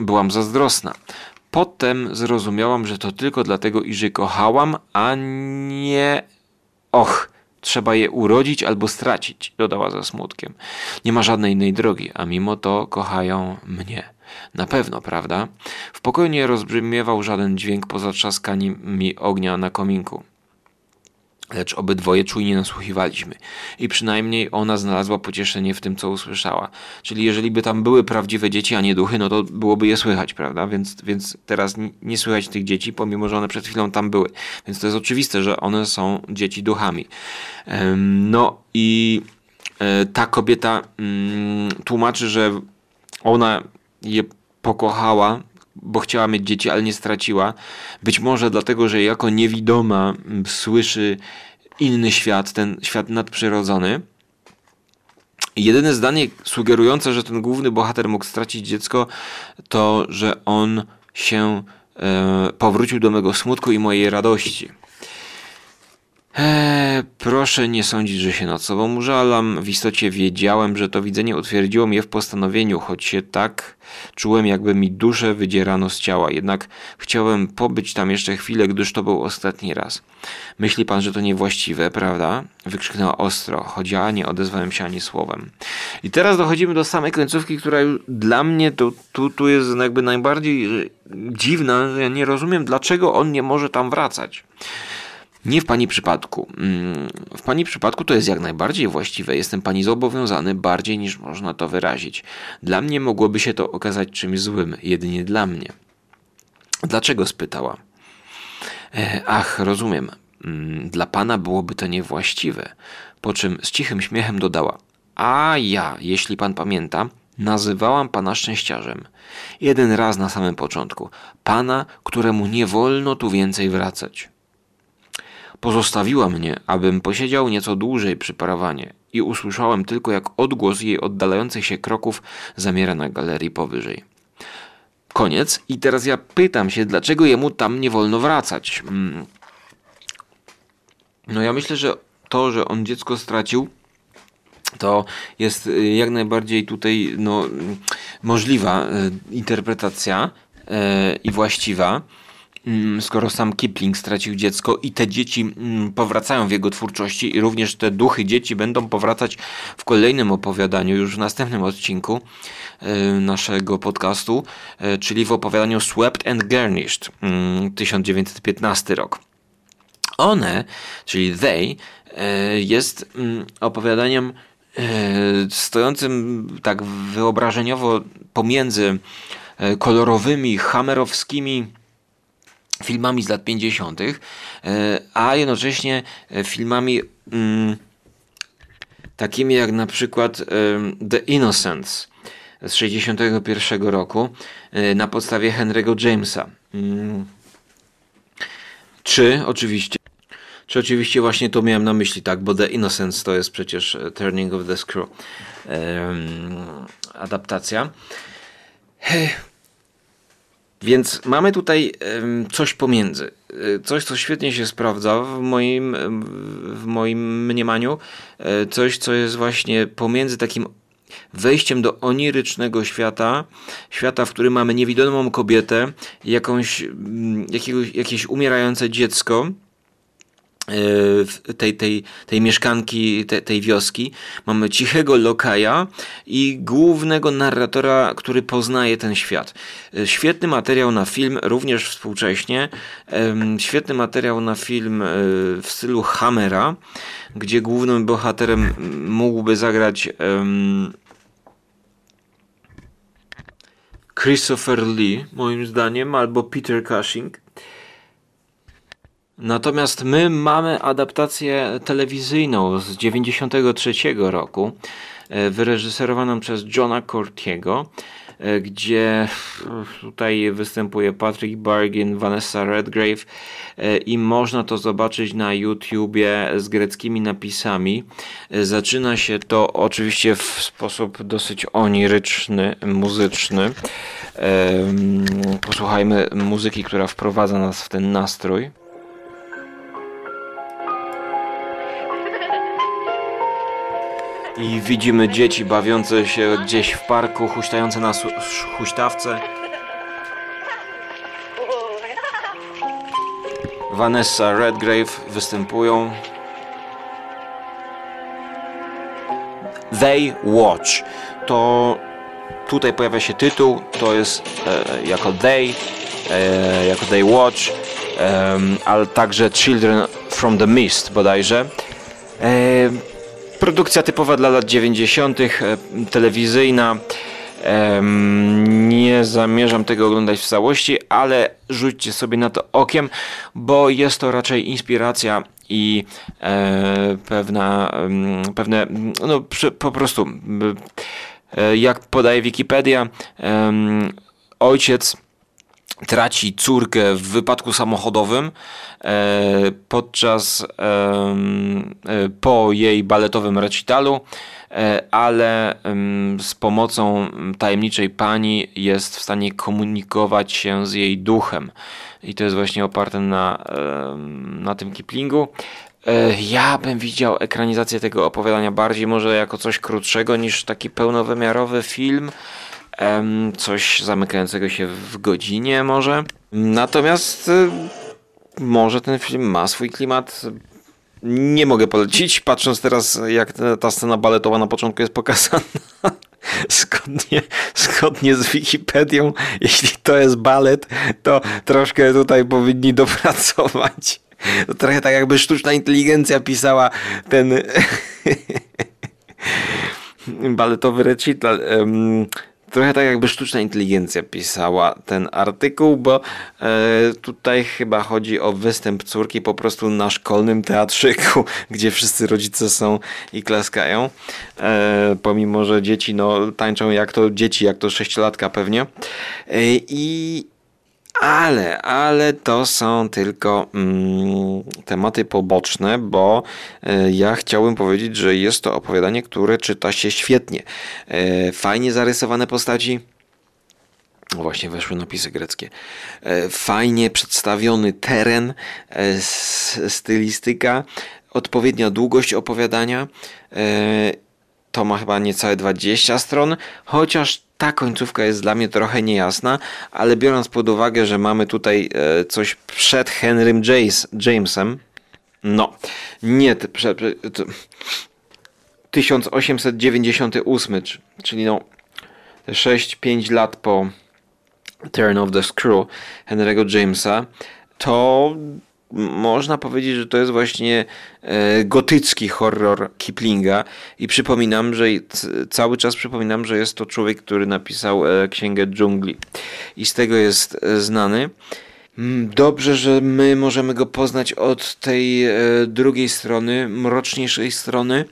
byłam zazdrosna. Potem zrozumiałam, że to tylko dlatego, iż je kochałam, a nie... Och, Trzeba je urodzić albo stracić, dodała ze smutkiem. Nie ma żadnej innej drogi, a mimo to kochają mnie. Na pewno, prawda? W pokoju nie rozbrzmiewał żaden dźwięk poza trzaskami ognia na kominku lecz obydwoje czujnie nasłuchiwaliśmy i przynajmniej ona znalazła pocieszenie w tym, co usłyszała. Czyli jeżeli by tam były prawdziwe dzieci, a nie duchy, no to byłoby je słychać, prawda? Więc, więc teraz nie słychać tych dzieci, pomimo, że one przed chwilą tam były. Więc to jest oczywiste, że one są dzieci duchami. No i e, ta kobieta mm, tłumaczy, że ona je pokochała, bo chciała mieć dzieci, ale nie straciła. Być może dlatego, że jako niewidoma słyszy inny świat, ten świat nadprzyrodzony. Jedyne zdanie sugerujące, że ten główny bohater mógł stracić dziecko, to że on się e, powrócił do mego smutku i mojej radości. Eee, proszę nie sądzić, że się nad sobą użalam. W istocie wiedziałem, że to widzenie utwierdziło mnie w postanowieniu, choć się tak czułem, jakby mi duszę wydzierano z ciała. Jednak chciałem pobyć tam jeszcze chwilę, gdyż to był ostatni raz. Myśli pan, że to niewłaściwe, prawda? Wykrzyknęła ostro, choć ja nie odezwałem się ani słowem. I teraz dochodzimy do samej końcówki, która już dla mnie to, tu, tu jest jakby najbardziej e, dziwna, ja nie rozumiem, dlaczego on nie może tam wracać. Nie w pani przypadku. Mm, w pani przypadku to jest jak najbardziej właściwe. Jestem pani zobowiązany bardziej niż można to wyrazić. Dla mnie mogłoby się to okazać czymś złym, jedynie dla mnie. Dlaczego spytała? E, ach, rozumiem. Mm, dla pana byłoby to niewłaściwe. Po czym z cichym śmiechem dodała: A ja, jeśli pan pamięta, nazywałam pana szczęściarzem. Jeden raz na samym początku. Pana, któremu nie wolno tu więcej wracać. Pozostawiła mnie, abym posiedział nieco dłużej przy parawanie i usłyszałem tylko, jak odgłos jej oddalających się kroków zamiera na galerii powyżej. Koniec. I teraz ja pytam się, dlaczego jemu tam nie wolno wracać? Hmm. No ja myślę, że to, że on dziecko stracił, to jest y, jak najbardziej tutaj no, możliwa y, interpretacja y, i właściwa. Mm, skoro sam Kipling stracił dziecko i te dzieci mm, powracają w jego twórczości i również te duchy dzieci będą powracać w kolejnym opowiadaniu, już w następnym odcinku e, naszego podcastu, e, czyli w opowiadaniu Swept and Garnished 1915 mm, rok. One, czyli they, e, jest opowiadaniem stojącym tak wyobrażeniowo pomiędzy kolorowymi, hamerowskimi filmami z lat 50., e, a jednocześnie e, filmami mm, takimi jak na przykład The Innocents z 61 roku e, na podstawie Henry'ego Jamesa. Mm. Czy oczywiście czy oczywiście właśnie to miałem na myśli, tak, bo The Innocents to jest przecież Turning of the Screw adaptacja. Więc mamy tutaj coś pomiędzy. E, coś, co świetnie się sprawdza w moim, w moim mniemaniu. E, coś, co jest właśnie pomiędzy takim wejściem do onirycznego świata, świata, w którym mamy niewidomą kobietę, jakąś, jakiegoś, jakieś umierające dziecko, tej, tej, tej mieszkanki, tej, tej wioski. Mamy cichego lokaja i głównego narratora, który poznaje ten świat. E, świetny materiał na film, również współcześnie. Świetny materiał na film e, w stylu Hammera, gdzie głównym bohaterem mógłby zagrać Christopher Lee, moim zdaniem, albo Peter Cushing. Natomiast my mamy adaptację telewizyjną z 93 roku, e, wyreżyserowaną przez Johna Cortiego, e, gdzie tutaj występuje Patrick Bargin, Vanessa Redgrave e, i można to zobaczyć na YouTubie z greckimi napisami. Zaczyna się to oczywiście w sposób dosyć oniryczny, muzyczny. Posłuchajmy muzyki, która wprowadza nas w ten nastrój. I widzimy dzieci bawiące się gdzieś w parku, huśtające na huśtawce. Vanessa Redgrave występują. They Watch. To tutaj pojawia się tytuł, to jest e, jako They, e, jako They Watch, e, ale także Children from the Mist bodajże. E, Produkcja typowa dla lat 90., e, telewizyjna. Nie zamierzam tego oglądać w całości, ale rzućcie sobie na to okiem, bo jest to raczej inspiracja i e, pewna, pewne, no po prostu, e, jak podaje Wikipedia, ojciec traci córkę w wypadku samochodowym e, podczas e, po jej baletowym recitalu, e, ale z pomocą tajemniczej pani jest w stanie komunikować się z jej duchem. I to jest właśnie oparte na, na tym Kiplingu. Ja bym widział ekranizację tego opowiadania bardziej może jako coś krótszego niż taki pełnowymiarowy film coś zamykającego się w godzinie może. Natomiast y, może ten film ma swój klimat. Nie mogę polecić, patrząc teraz jak ta scena baletowa na początku jest pokazana. Zgodnie, zgodnie z Wikipedią, jeśli to jest balet, to troszkę tutaj powinni dopracować. To trochę tak jakby sztuczna inteligencja pisała ten baletowy recital. Trochę tak jakby sztuczna inteligencja pisała ten artykuł, bo e, tutaj chyba chodzi o występ córki po prostu na szkolnym teatrzyku, gdzie wszyscy rodzice są i klaskają. E, pomimo, że dzieci no, tańczą jak to dzieci, jak to sześciolatka pewnie. E, I ale, ale to są tylko mm, tematy poboczne, bo e, ja chciałbym powiedzieć, że jest to opowiadanie, które czyta się świetnie. E, fajnie zarysowane postaci. Właśnie weszły napisy greckie. E, fajnie przedstawiony teren, stylistyka, odpowiednia długość opowiadania. To ma chyba niecałe 20 stron, chociaż ta końcówka jest dla mnie trochę niejasna, ale biorąc pod uwagę, że mamy tutaj e, coś przed Henrym Jamesem, no, nie, przed, 1898, czyli no 6-5 lat po Turn of the Screw Henry'ego Jamesa, to można powiedzieć, że to jest właśnie e, gotycki horror Kiplinga i przypominam, że cały czas przypominam, że jest to człowiek, który napisał e, Księgę Dżungli i z tego jest e, znany. Mm, dobrze, że my możemy go poznać od tej drugiej strony, mroczniejszej strony,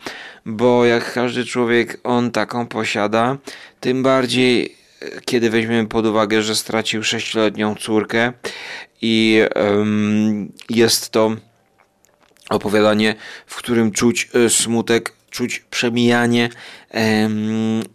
bo jak każdy człowiek on taką posiada, tym bardziej kiedy weźmiemy pod uwagę, że stracił sześcioletnią córkę i jest to opowiadanie, w którym czuć e, smutek, czuć przemijanie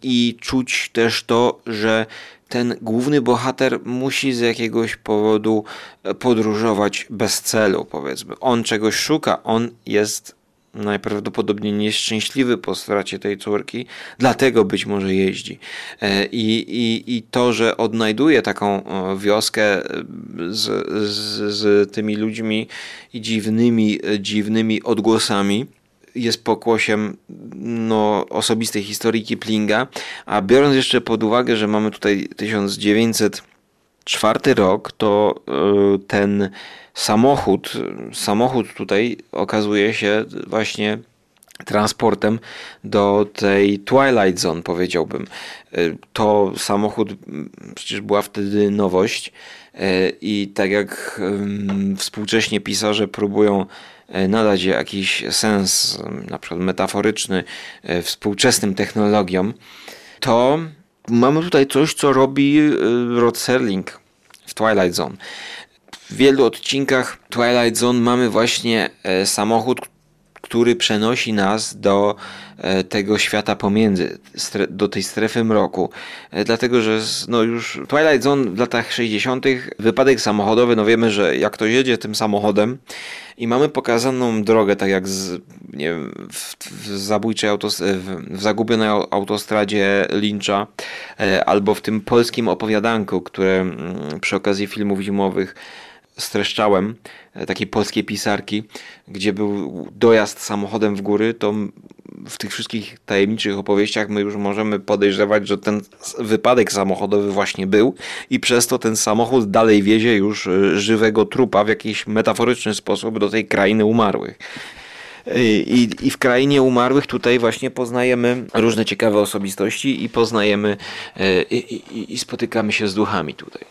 i czuć też to, że ten główny bohater musi z jakiegoś powodu e, podróżować bez celu, powiedzmy. On czegoś szuka, on jest najprawdopodobniej nieszczęśliwy po stracie tej córki, dlatego być może jeździ. E, I, i, i to, że odnajduje taką wioskę e, z, z, z tymi ludźmi i dziwnymi, e, dziwnymi odgłosami, jest pokłosiem no, osobistej historii Kiplinga, a biorąc jeszcze pod uwagę, że mamy tutaj 1904 rok, to ten samochód, samochód tutaj okazuje się właśnie transportem do tej Twilight Zone, powiedziałbym. To samochód przecież była wtedy nowość i tak jak współcześnie pisarze próbują nadać jakiś sens, na przykład metaforyczny, współczesnym technologiom, to mamy tutaj coś, co robi Rod Serling w Twilight Zone. W wielu odcinkach Twilight Zone mamy właśnie samochód, który przenosi nas do e, tego świata pomiędzy, do tej strefy mroku. E, dlatego, że no już Twilight Zone w latach 60. wypadek samochodowy, no wiemy, że jak to jedzie tym samochodem i mamy pokazaną drogę, tak jak z, nie wiem, w, w zabójczej autos, w, w zagubionej autostradzie Lyncha, e, albo w tym polskim opowiadanku, które mm, przy okazji filmów zimowych streszczałem, e, takiej polskiej pisarki, gdzie był dojazd samochodem w góry, to w tych wszystkich tajemniczych opowieściach my już możemy podejrzewać, że ten wypadek samochodowy właśnie był i przez to ten samochód dalej wiezie już e, żywego trupa w jakiś metaforyczny sposób do tej krainy umarłych. E, I, I, w krainie umarłych tutaj właśnie poznajemy różne ciekawe osobistości i poznajemy i, i, i spotykamy się z duchami tutaj.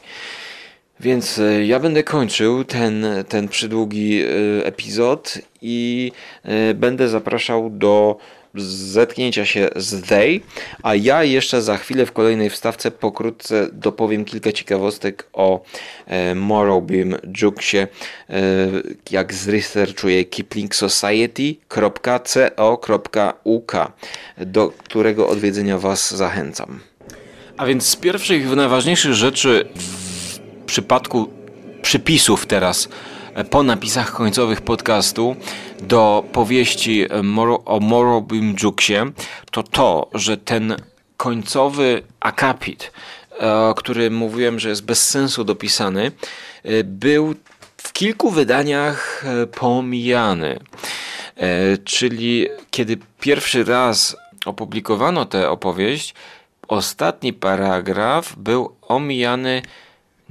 Więc e, ja będę kończył ten, ten przydługi e, epizod i e, będę zapraszał do zetknięcia się z They, a ja jeszcze za chwilę w kolejnej wstawce pokrótce dopowiem kilka ciekawostek o Morrowbeam Jukesie, jak zresearchuję kiplingsociety.co.uk, do którego odwiedzenia Was zachęcam. A więc z pierwszych najważniejszych rzeczy przypadku przypisów teraz e, po napisach końcowych podcastu do powieści e, o Morobim Juksie, to to, że ten końcowy akapit, e, o którym mówiłem, że jest bez sensu dopisany, był w kilku wydaniach pomijany. Czyli kiedy pierwszy raz opublikowano tę opowieść, ostatni paragraf był omijany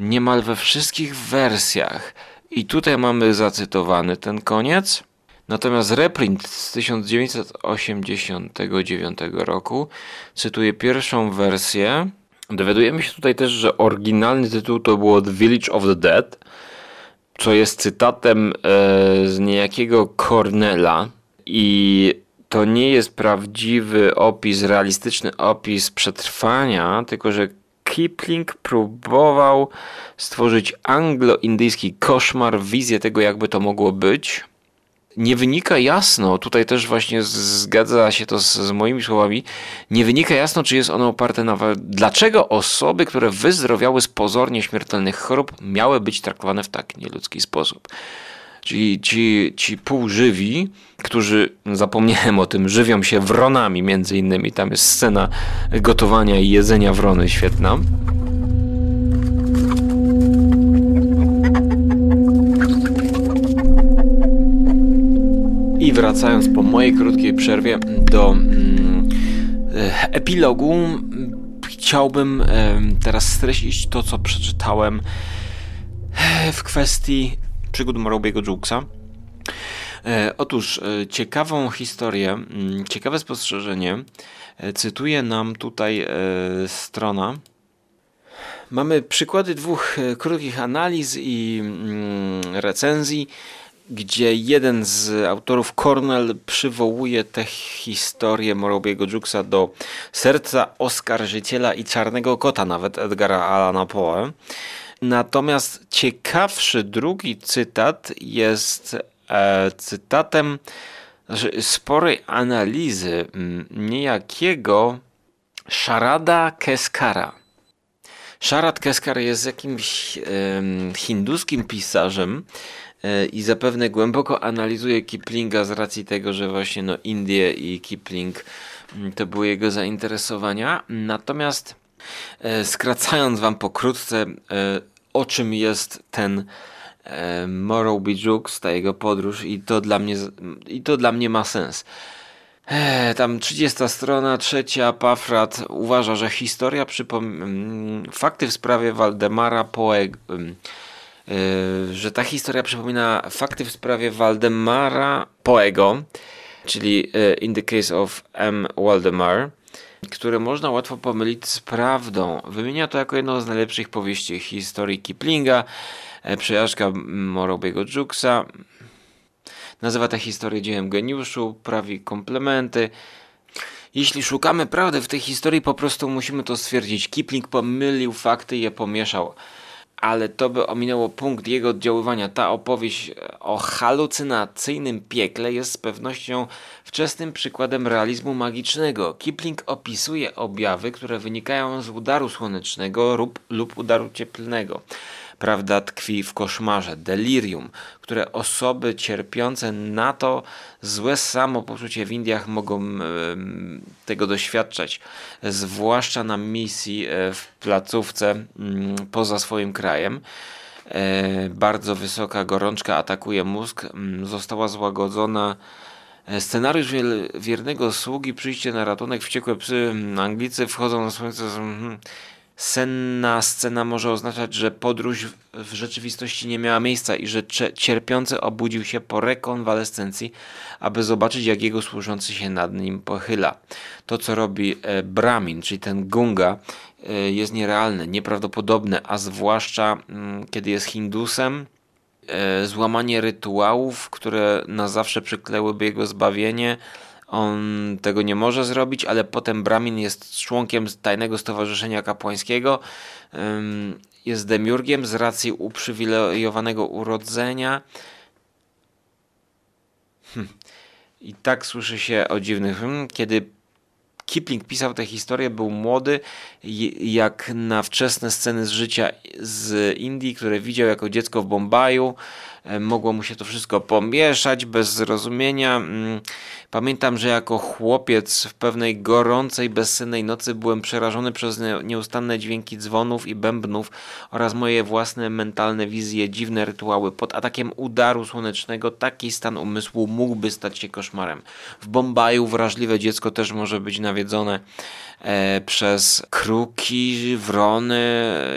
niemal we wszystkich wersjach. I tutaj mamy zacytowany ten koniec. Natomiast reprint z 1989 roku cytuje pierwszą wersję. Dowiadujemy się tutaj też, że oryginalny tytuł to było The Village of the Dead, co jest cytatem e, z niejakiego Cornela i to nie jest prawdziwy opis, realistyczny opis przetrwania, tylko że Kipling próbował stworzyć anglo-indyjski koszmar, wizję tego, jakby to mogło być. Nie wynika jasno, tutaj też właśnie zgadza się to z, z moimi słowami, nie wynika jasno, czy jest ono oparte na. Dlaczego osoby, które wyzdrowiały z pozornie śmiertelnych chorób, miały być traktowane w tak nieludzki sposób? Czyli ci, ci półżywi, którzy, zapomniałem o tym, żywią się wronami między innymi. Tam jest scena gotowania i jedzenia wrony świetna. I wracając po mojej krótkiej przerwie do mm, e, epilogu, chciałbym teraz streścić to, co przeczytałem e, w kwestii przygód Morobiego Jukesa. E, otóż e, ciekawą historię, mm, ciekawe spostrzeżenie e, cytuje nam tutaj strona. Mamy przykłady dwóch krótkich analiz i mm, recenzji, gdzie jeden z autorów, Cornell, przywołuje tę historię Morobiego Jukesa do serca oskarżyciela i czarnego kota, nawet Edgara Allana Poe. Natomiast ciekawszy drugi cytat jest e, cytatem sporej analizy niejakiego Sharada Keskara. Sharad Keskar jest jakimś e, hinduskim pisarzem e, i zapewne głęboko analizuje Kiplinga z racji tego, że właśnie no Indie i Kipling to były jego zainteresowania. Natomiast e, skracając wam pokrótce, e, o czym jest ten e, Morrowby ta jego podróż i to dla mnie, i to dla mnie ma sens. E, tam 30 strona, trzecia, Pafrat uważa, że historia przypomina mm, fakty w sprawie Waldemara Poeg, mm, e, że ta historia przypomina fakty w sprawie Waldemara Poego, czyli e, In the Case of M. Waldemar, które można łatwo pomylić z prawdą. Wymienia to jako jedną z najlepszych powieści historii Kiplinga, e, przejażdżka Morobiego Jukesa. Nazywa tę historię dziełem geniuszu, prawi komplementy. Jeśli szukamy prawdy w tej historii, po prostu musimy to stwierdzić. Kipling pomylił fakty i je pomieszał ale to by ominęło punkt jego oddziaływania. Ta opowieść o halucynacyjnym piekle jest z pewnością wczesnym przykładem realizmu magicznego. Kipling opisuje objawy, które wynikają z udaru słonecznego lub, lub udaru cieplnego. Prawda tkwi w koszmarze, delirium, które osoby cierpiące na to złe samopoczucie w Indiach mogą tego doświadczać, zwłaszcza na misji e, w placówce mm, poza swoim krajem. E, bardzo wysoka gorączka atakuje mózg, mm, została złagodzona e, Scenariusz wiernego sługi, przyjście na ratunek, wściekłe psy, mm, Anglicy wchodzą na słońce. Senna scena może oznaczać, że podróż w rzeczywistości nie miała miejsca i że cierpiący obudził się po rekonwalescencji, aby zobaczyć, jak jego służący się nad nim pochyla. To, co robi e, Brahmin, czyli ten Gunga, e, jest nierealne, nieprawdopodobne, a zwłaszcza mm, kiedy jest Hindusem, e, złamanie rytuałów, które na zawsze przyklełyby jego zbawienie, on tego nie może zrobić, ale potem Bramin jest członkiem tajnego stowarzyszenia kapłańskiego, jest demiurgiem z racji uprzywilejowanego urodzenia. Hm. I tak słyszy się o dziwnych. Hmm, kiedy Kipling pisał tę historię, był młody, jak na wczesne sceny z życia z Indii, które widział jako dziecko w Bombaju. E, mogło mu się to wszystko pomieszać bez zrozumienia. Mm, pamiętam, że jako chłopiec w pewnej gorącej, bezsennej nocy byłem przerażony przez nieustanne dźwięki dzwonów i bębnów oraz moje własne mentalne wizje, dziwne rytuały. Pod atakiem udaru słonecznego taki stan umysłu mógłby stać się koszmarem. W Bombaju wrażliwe dziecko też może być nawiedzone e, przez kruki, wrony,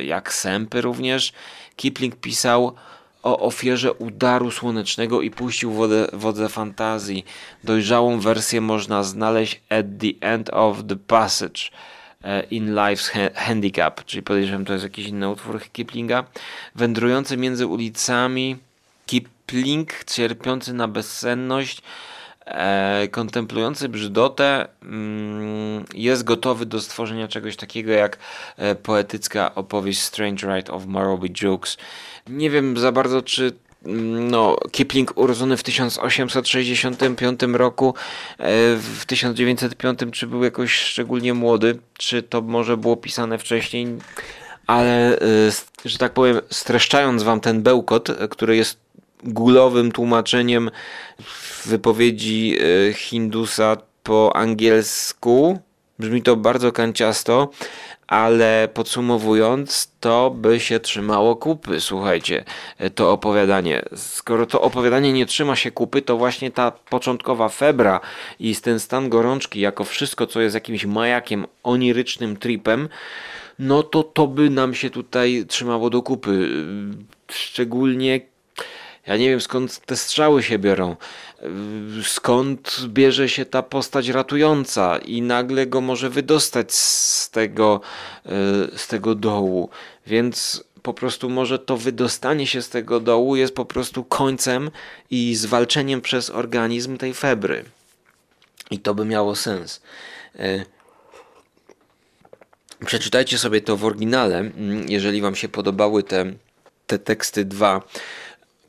jak sępy również. Kipling pisał o ofierze udaru słonecznego i puścił wodę, wodze fantazji. Dojrzałą wersję można znaleźć at the end of the passage e, in Life's Handicap, czyli podejrzewam to jest jakiś inny utwór Kiplinga. Wędrujący między ulicami Kipling cierpiący na bezsenność kontemplujący brzydotę mm, jest gotowy do stworzenia czegoś takiego jak e, poetycka opowieść Strange Ride of Marlby Jokes. Nie wiem za bardzo, czy mm, no, Kipling urodzony w 1865 roku, e, w 1905 czy był jakoś szczególnie młody, czy to może było pisane wcześniej, ale e, że tak powiem, streszczając wam ten bełkot, e, który jest gulowym tłumaczeniem wypowiedzi Hindusa po angielsku, brzmi to bardzo kanciasto, ale podsumowując, to by się trzymało kupy, słuchajcie, to opowiadanie. Skoro to opowiadanie nie trzyma się kupy, to właśnie ta początkowa febra i ten stan gorączki, jako wszystko, co jest jakimś majakiem, onirycznym tripem, no to to by nam się tutaj trzymało do kupy. Szczególnie ja nie wiem skąd te strzały się biorą, skąd bierze się ta postać ratująca i nagle go może wydostać z tego, e, z tego dołu. Więc po prostu może to wydostanie się z tego dołu jest po prostu końcem i zwalczeniem przez organizm tej febry. I to by miało sens. E, przeczytajcie sobie to w oryginale, mm, jeżeli Wam się podobały te, te teksty dwa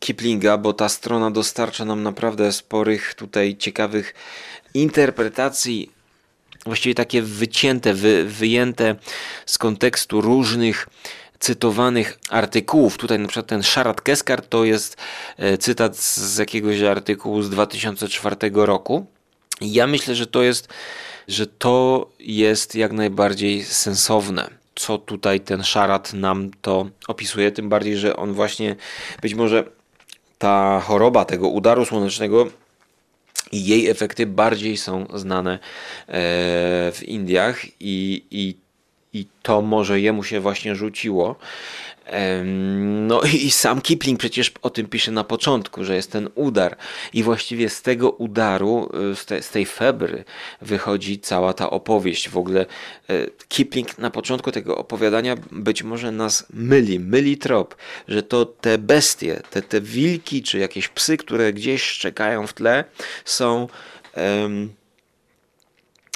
Kiplinga, bo ta strona dostarcza nam naprawdę sporych tutaj ciekawych interpretacji, właściwie takie wycięte, wy, wyjęte z kontekstu różnych cytowanych artykułów. Tutaj na przykład ten Szarat Keskar to jest e, cytat z jakiegoś artykułu z 2004 roku. Ja myślę, że to jest, że to jest jak najbardziej sensowne co tutaj ten szarat nam to opisuje, tym bardziej, że on właśnie być może ta choroba tego udaru słonecznego i jej efekty bardziej są znane e, w Indiach i, i, i to może jemu się właśnie rzuciło. No i sam Kipling przecież o tym pisze na początku, że jest ten udar i właściwie z tego udaru, y, z, te, z tej febry wychodzi cała ta opowieść. W ogóle y, Kipling na początku tego opowiadania być może nas myli, myli trop, że to te bestie, te, te wilki czy jakieś psy, które gdzieś szczekają w tle są... Um,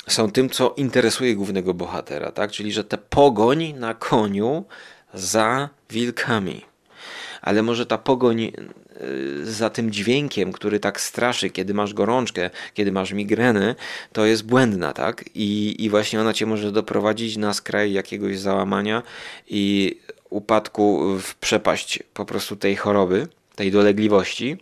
są tym, co interesuje głównego bohatera, tak? Czyli, że te pogoń na koniu za wilkami. Ale może ta pogoń y, za tym dźwiękiem, który tak straszy, kiedy masz gorączkę, kiedy masz migreny, to jest błędna, tak? I, I właśnie ona cię może doprowadzić na skraj jakiegoś załamania i upadku w przepaść po prostu tej choroby, tej dolegliwości.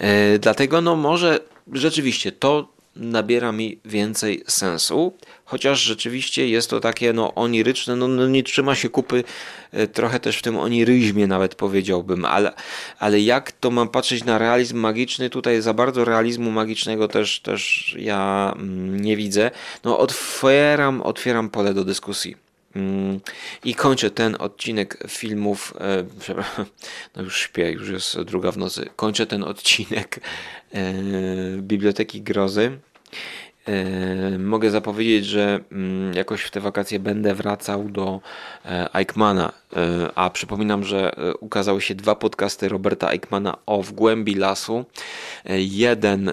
Yy, dlatego no może rzeczywiście to nabiera mi więcej sensu, chociaż rzeczywiście jest to takie no, oniryczne, no, no nie trzyma się kupy e, trochę też w tym oniryzmie nawet powiedziałbym, ale, ale jak to mam patrzeć na realizm magiczny, tutaj za bardzo realizmu magicznego też, też ja mm, nie widzę. No otwieram, otwieram pole do dyskusji. Mm, I kończę ten odcinek filmów. E, przepraszam, no już śpię, już jest druga w nocy. Kończę ten odcinek e, Biblioteki Grozy. E, mogę zapowiedzieć, że mm, jakoś w te wakacje będę wracał do Eichmana. A przypominam, że ukazały się dwa podcasty Roberta Eichmana o w głębi lasu. Jeden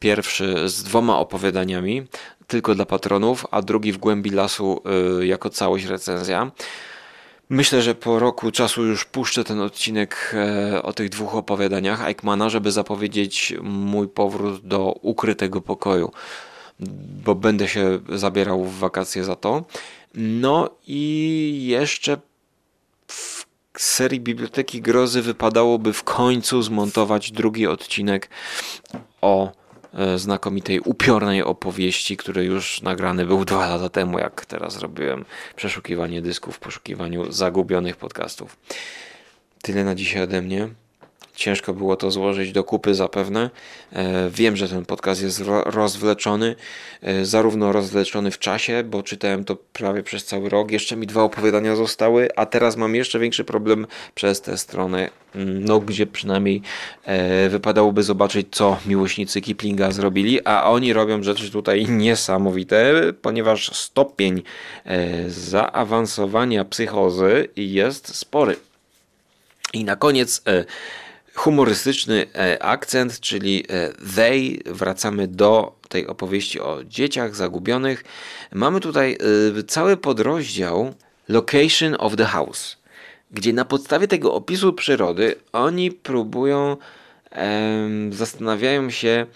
pierwszy z dwoma opowiadaniami, tylko dla patronów, a drugi w głębi lasu jako całość recenzja. Myślę, że po roku czasu już puszczę ten odcinek o tych dwóch opowiadaniach Eichmana, żeby zapowiedzieć mój powrót do ukrytego pokoju bo będę się zabierał w wakacje za to. No i jeszcze w serii Biblioteki Grozy wypadałoby w końcu zmontować drugi odcinek o znakomitej, upiornej opowieści, który już nagrany był dwa lata temu, jak teraz robiłem przeszukiwanie dysków w poszukiwaniu zagubionych podcastów. Tyle na dzisiaj ode mnie. Ciężko było to złożyć do kupy zapewne. E, wiem, że ten podcast jest rozwleczony, e, zarówno rozwleczony w czasie, bo czytałem to prawie przez cały rok. Jeszcze mi dwa opowiadania zostały, a teraz mam jeszcze większy problem przez tę stronę, mm, no gdzie przynajmniej e, wypadałoby zobaczyć, co miłośnicy Kiplinga zrobili, a oni robią rzeczy tutaj niesamowite, ponieważ stopień zaawansowania psychozy jest spory. I na koniec humorystyczny e, akcent, czyli e, they. Wracamy do tej opowieści o dzieciach zagubionych. Mamy tutaj e, cały podrozdział Location of the House, gdzie na podstawie tego opisu przyrody oni próbują, zastanawiają się,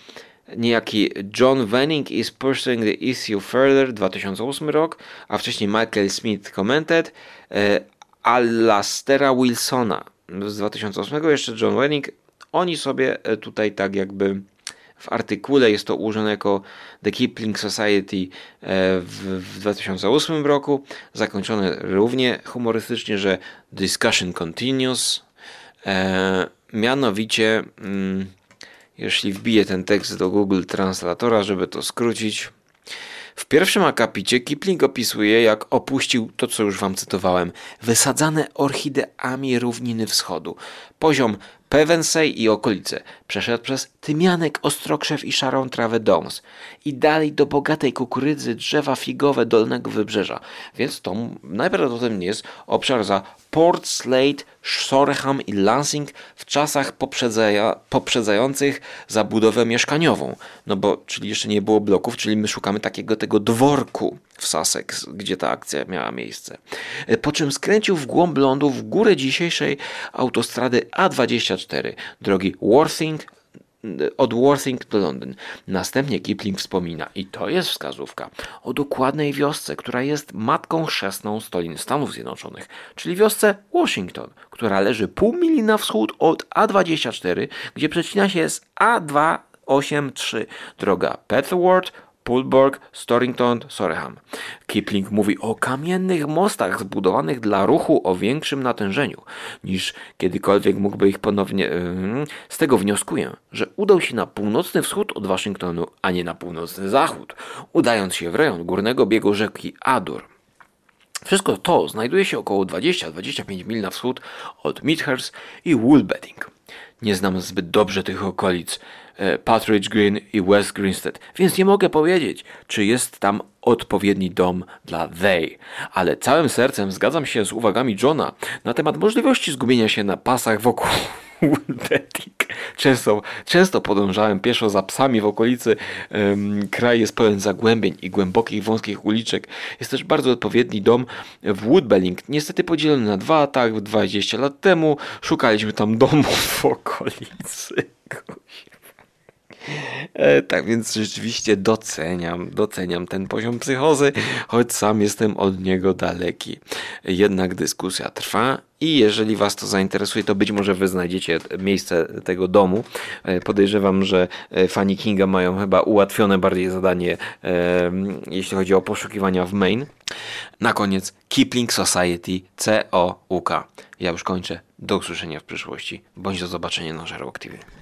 niejaki John Wenning is pursuing the issue further 2008 rok, a wcześniej Michael Smith commented Alastera Wilsona z 2008, jeszcze John Wenning, oni sobie e, tutaj tak jakby w artykule jest to ułożone jako The Kipling Society e, w, w 2008 roku, zakończone równie humorystycznie, że Discussion Continues. E, mianowicie, mm, jeśli wbiję ten tekst do Google Translatora, żeby to skrócić, w pierwszym akapicie Kipling opisuje, jak opuścił to, co już wam cytowałem, wysadzane orchideami równiny wschodu. Poziom Pevensey i okolice. Przeszedł przez tymianek, ostrokrzew i szarą trawę Dons. I dalej do bogatej kukurydzy, drzewa figowe dolnego wybrzeża. Więc to najprawdopodobniej jest obszar za Port Slade, Shoreham i Lansing w czasach poprzedzaja, poprzedzających zabudowę mieszkaniową. No bo, czyli jeszcze nie było bloków, czyli my szukamy takiego tego dworku w Sussex, gdzie ta akcja miała miejsce. Po czym skręcił w głąb lądu w górę dzisiejszej autostrady A24, drogi Worthing, od Worthing do Londyn. Następnie Kipling wspomina, i to jest wskazówka, o dokładnej wiosce, która jest matką chrzestną stolin Stanów Zjednoczonych, czyli wiosce Washington, która leży pół mili na wschód od A24, gdzie przecina się z A283 droga Petworth, Pulborg, Storrington, Soreham. Kipling mówi o kamiennych mostach zbudowanych dla ruchu o większym natężeniu niż kiedykolwiek mógłby ich ponownie. Z tego wnioskuję, że udał się na północny wschód od Waszyngtonu, a nie na północny zachód, udając się w rejon górnego biegu rzeki Adur. Wszystko to znajduje się około 20-25 mil na wschód od Midhurst i Woolbedding. Nie znam zbyt dobrze tych okolic, e, Patridge Green i West Greenstead, więc nie mogę powiedzieć, czy jest tam odpowiedni dom dla they, ale całym sercem zgadzam się z uwagami Johna na temat możliwości zgubienia się na pasach wokół Woolbedding. Często, często podążałem pieszo za psami w okolicy. Kraj jest pełen zagłębień i głębokich, wąskich uliczek. Jest też bardzo odpowiedni dom w Woodbelling. Niestety podzielony na dwa, tak 20 lat temu szukaliśmy tam domu w okolicy. tak więc rzeczywiście doceniam, doceniam ten poziom psychozy, choć sam jestem od niego daleki. Jednak dyskusja trwa i jeżeli Was to zainteresuje, to być może Wy znajdziecie miejsce tego domu. E, podejrzewam, że e, fani Kinga mają chyba ułatwione bardziej zadanie, jeśli chodzi o poszukiwania w Maine. Na koniec Kipling Society COUK. Ja już kończę. Do usłyszenia w przyszłości, bądź do zobaczenia na Żarłok TV.